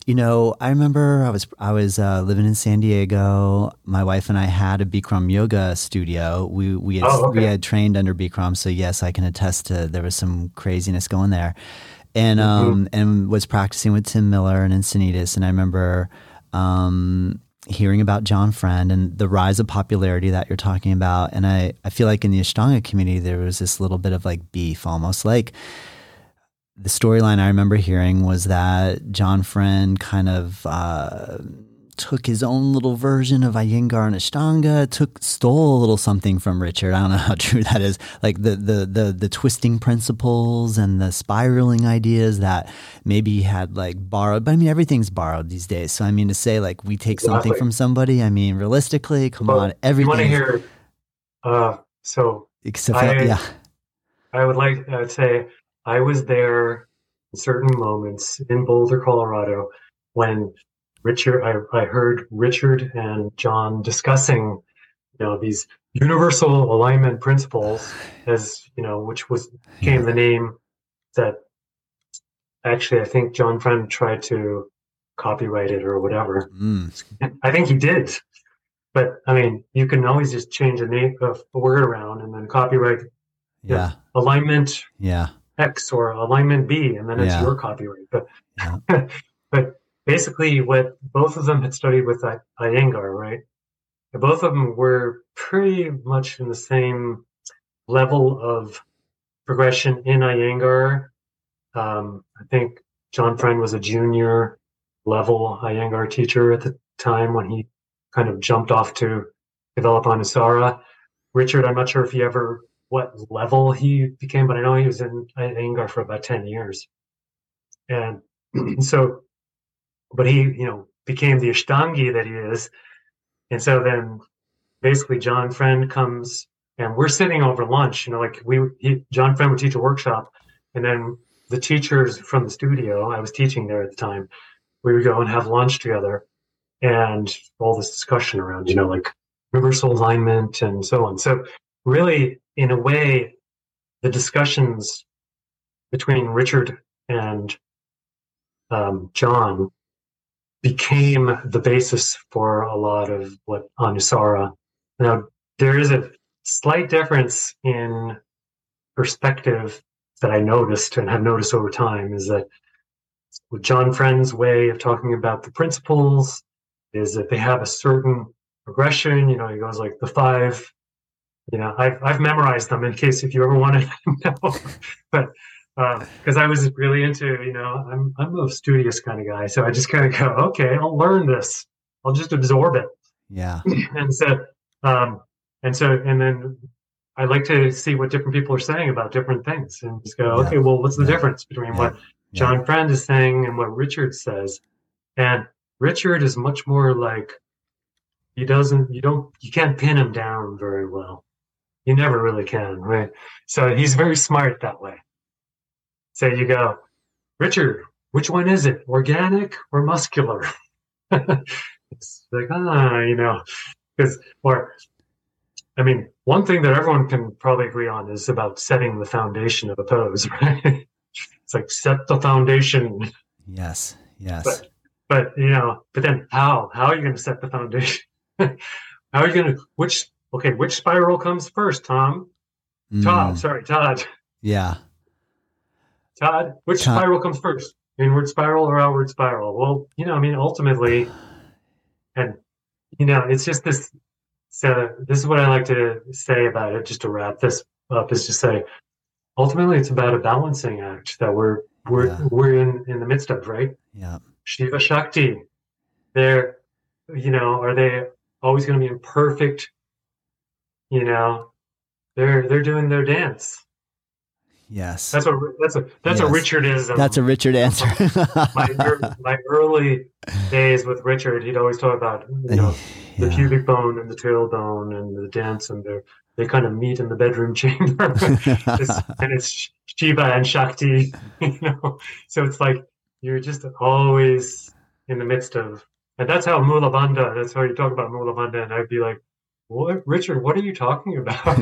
You know, I remember I was I was uh, living in San Diego. My wife and I had a Bikram yoga studio. We we had, Oh, okay. we had trained under Bikram, so yes, I can attest to there was some craziness going there, and Mm-hmm. um and was practicing with Tim Miller and Encinitas. And I remember um hearing about John Friend and the rise of popularity that you're talking about. And I, I feel like in the Ashtanga community, there was this little bit of like beef, almost like the storyline I remember hearing was that John Friend kind of uh, took his own little version of Iyengar and Ashtanga, took stole a little something from Richard. I don't know how true that is. Like the the the the twisting principles and the spiraling ideas that maybe he had like borrowed. But I mean, everything's borrowed these days. So I mean, to say like we take exactly. something from somebody, I mean, realistically, come well, on, everything. You want to hear? Uh, so except I, yeah, I would like to say I was there in certain moments in Boulder, Colorado, when Richard, I, I heard Richard and John discussing, you know, these universal alignment principles as, you know, which was became the name that actually I think John Friend tried to copyright it or whatever. Mm. I think he did. But I mean, you can always just change the name of the word around and then copyright yeah. alignment yeah. X or alignment B, and then it's yeah. your copyright. But yeah. but basically what both of them had studied with Iyengar, right? both of them were pretty much in the same level of progression in Iyengar. Um, I think John Friend was a junior level Iyengar teacher at the time when he kind of jumped off to develop Anusara. Richard, I'm not sure if he ever what level he became, but I know he was in Iyengar for about 10 years. And so but he, you know, became the Ashtangi that he is. And so then basically John Friend comes and we're sitting over lunch, you know, like we, he, John Friend would teach a workshop and then the teachers from the studio, I was teaching there at the time, we would go and have lunch together and all this discussion around, you know, like universal alignment and so on. So really, in a way, the discussions between Richard and um, John became the basis for a lot of what Anusara. Now, there is a slight difference in perspective that I noticed and have noticed over time is that with John Friend's way of talking about the principles is that they have a certain progression. You know, he goes like the five. You know, I've I've memorized them in case if you ever want to know. but because uh, I was really into, you know, I'm I'm a studious kind of guy, so I just kind of go, okay, I'll learn this, I'll just absorb it. Yeah. and so, um, and so, and then I like to see what different people are saying about different things, and just go, yeah. okay, well, what's the yeah. difference between yeah. what John Friend is saying and what Richard says? And Richard is much more like he doesn't, you don't, you can't pin him down very well. You never really can, right? So he's very smart that way. So you go, Richard, which one is it, organic or muscular? it's like, ah, you know, because, or, I mean, one thing that everyone can probably agree on is about setting the foundation of a pose, right? it's like set the foundation. Yes, yes. But, but you know, but then how? How are you going to set the foundation? how are you going to, which, okay, which spiral comes first, Tom? Mm. Todd, sorry, Todd. Yeah. Todd, which Todd. spiral comes first? Inward spiral or outward spiral? Well, you know, I mean, ultimately, and you know, it's just this. So this is what I like to say about it. Just to wrap this up, is to say, ultimately, it's about a balancing act that we're we're yeah. we're in in the midst of, right? Yeah. Shiva Shakti, they're, you know, are they always going to be in perfect? You know, they're they're doing their dance Yes, that's what that's a that's yes. a Richard is. Um, that's a Richard answer. my, my early days with Richard, he'd always talk about you know yeah. the pubic bone and the tailbone and the dance, and they they kind of meet in the bedroom chamber, it's, and it's Shiva and Shakti, you know. So it's like you're just always in the midst of, and that's how Mula Bandha. That's how you talk about Mula Bandha, and I'd be like, what richard what are you talking about?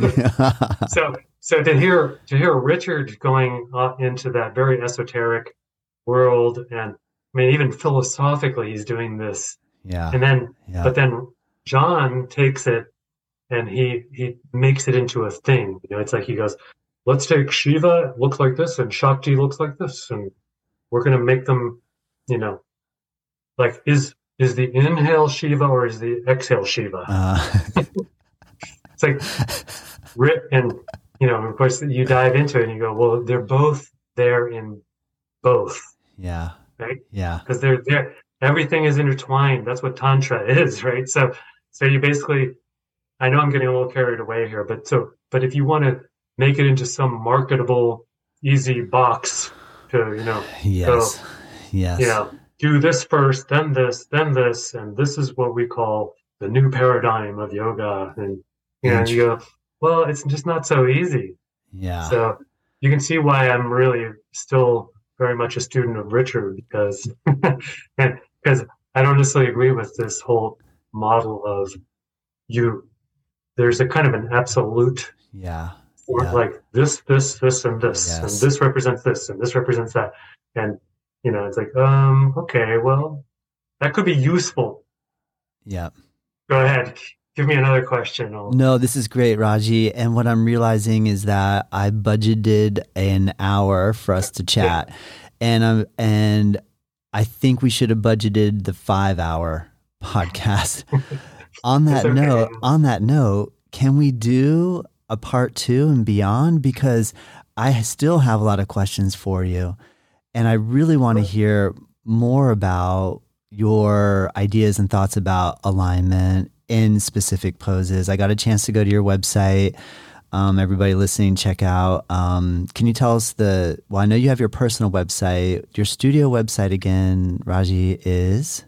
So so to hear to hear richard going uh, into that very esoteric world and i mean even philosophically he's doing this. Yeah. And then yeah. but then john takes it and he he makes it into a thing. You know it's like he goes let's take shiva looks like this and shakti looks like this and we're going to make them you know like is is the inhale Shiva or is the exhale Shiva? Uh, it's like rip and you know, of course, you dive into it and you go, well, they're both there in both, yeah. right? Yeah. Because they're there. Everything is intertwined. That's what tantra is, right? So, so you basically, I know I'm getting a little carried away here, but so, but if you want to make it into some marketable, easy box to, you know, Yes. yes. you know, do this first, then this, then this, and this is what we call the new paradigm of yoga. And you know, you go, well, it's just not so easy. Yeah. So you can see why I'm really still very much a student of Richard because because I don't necessarily agree with this whole model of you. There's a kind of an absolute yeah. or Yeah. like this, this, this, and this, Yes. and this represents this, and this represents that, and you know, it's like, um, okay, well, that could be useful. Yeah. Go ahead, give me another question. I'll, No, this is great, Raji. And what I'm realizing is that I budgeted an hour for us to chat, and I'm and I think we should have budgeted the five hour podcast. on that okay. note, on that note, can we do a part two and beyond? Because I still have a lot of questions for you, and I really want to hear more about your ideas and thoughts about alignment in specific poses. I got a chance to go to your website. Um, everybody listening, check out. Um, can you tell us the? Well, I know you have your personal website. Your studio website again, Raji, is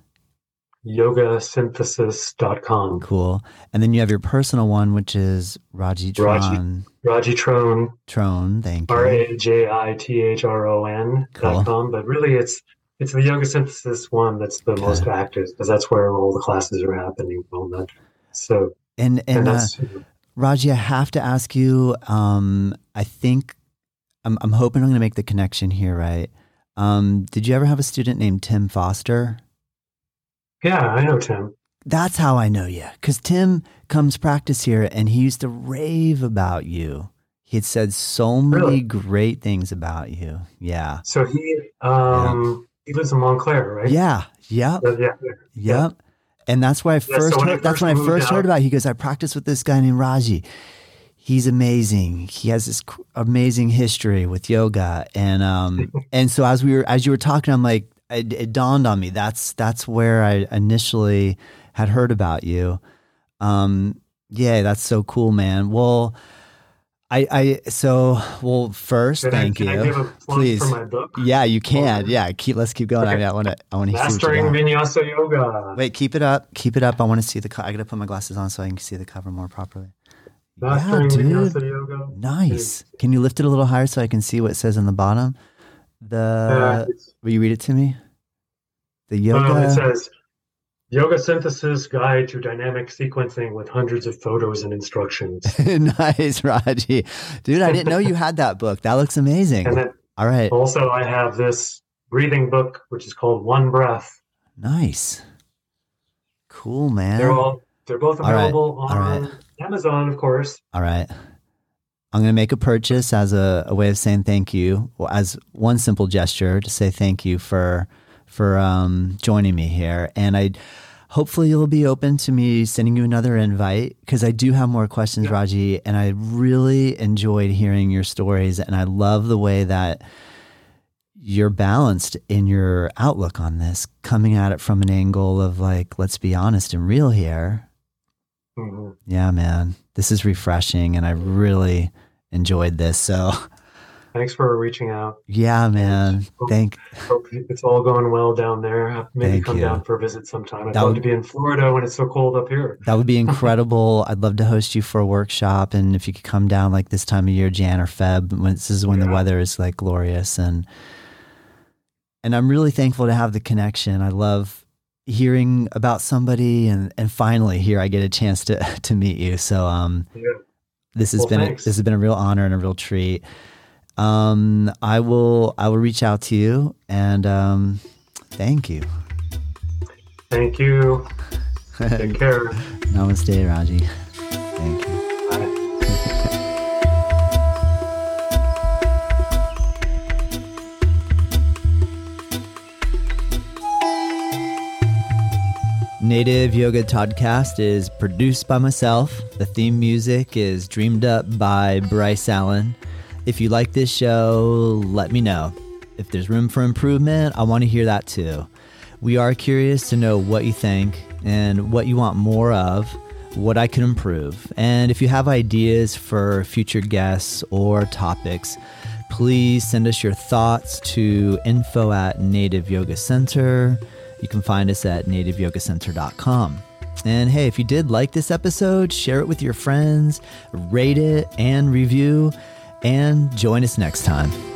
yogasynthesis.com. cool, and then you have your personal one, which is Raji Thron. Raji Thron, Thron, thank you. R A J I T H R O N Cool. dot com. But really, it's it's the yoga synthesis one that's the Okay. most active because that's where all the classes are happening. at the moment. So And and, and uh, Raji, I have to ask you. Um, I think I'm, I'm hoping I'm going to make the connection here, right? Um, did you ever have a student named Tim Foster? Yeah, I know Tim. That's how I know you, because Tim comes practice here, and he used to rave about you. He had said so many Really? great things about you. Yeah, So he um he lives in Montclair, right? yeah, yep, Uh, yeah. yeah. yep. And that's where I so first when I heard, that's when I first heard about. it. He goes, I practiced with this guy named Raji. He's amazing. He has this amazing history with yoga, and um, and so as we were as you were talking, I'm like, it, it dawned on me. That's that's where I initially had heard about you. Um, yeah, that's so cool, man. Well, I I so well first, Can thank can I you. give a plug Please. for my book? Yeah, you can. Yeah, keep. Let's keep going. I, Okay. I want to. I want to Mastering. Vinyasa Yoga. Wait, keep it up. Keep it up. I want to see the. Co- I gotta put my glasses on so I can see the cover more properly. Mastering yeah, dude. Vinyasa Yoga. Nice. Can you lift it a little higher so I can see what it says on the bottom? The Uh, will you read it to me? The uh, it says Yoga Synthesis Guide to Dynamic Sequencing with hundreds of photos and instructions. nice, Raji. Dude, I didn't know you had that book. That looks amazing. And then All right. also I have this breathing book which is called One Breath. Nice. Cool, man. They're all they're both available all on right. Amazon, of course. All right. I'm going to make a purchase as a, a way of saying thank you, as one simple gesture to say thank you for for um, joining me here. And I hopefully you'll be open to me sending you another invite because I do have more questions, Yeah. Raji. And I really enjoyed hearing your stories, and I love the way that you're balanced in your outlook on this, coming at it from an angle of like, let's be honest and real here. Mhm. Yeah, man. This is refreshing and I really enjoyed this. So, Thanks for reaching out. yeah, man. Thank Hope it's all going well down there. Maybe Thank come you. down for a visit sometime. I'd That love would- to be in Florida when it's so cold up here. that would be incredible. I'd love to host you for a workshop and if you could come down like this time of year, Jan or Feb, when this is when the weather is like glorious and and I'm really thankful to have the connection. I love hearing about somebody and and finally here I get a chance to to meet you. So um Yeah. this has Well, been a, this has been a real honor and a real treat. Um, I will I will reach out to you and um, thank you. Thank you. Take care. Namaste, Raji. Thank you. Native Yoga Toddcast is produced by myself. The theme music is dreamed up by Bryce Allen. If you like this show, let me know. If there's room for improvement, I want to hear that too. We are curious to know what you think and what you want more of, what I can improve. And if you have ideas for future guests or topics, please send us your thoughts to info at Native Yoga Center. You can find us at nativeyogacenter.com. And hey, if you did like this episode, share it with your friends, rate it and review, and join us next time.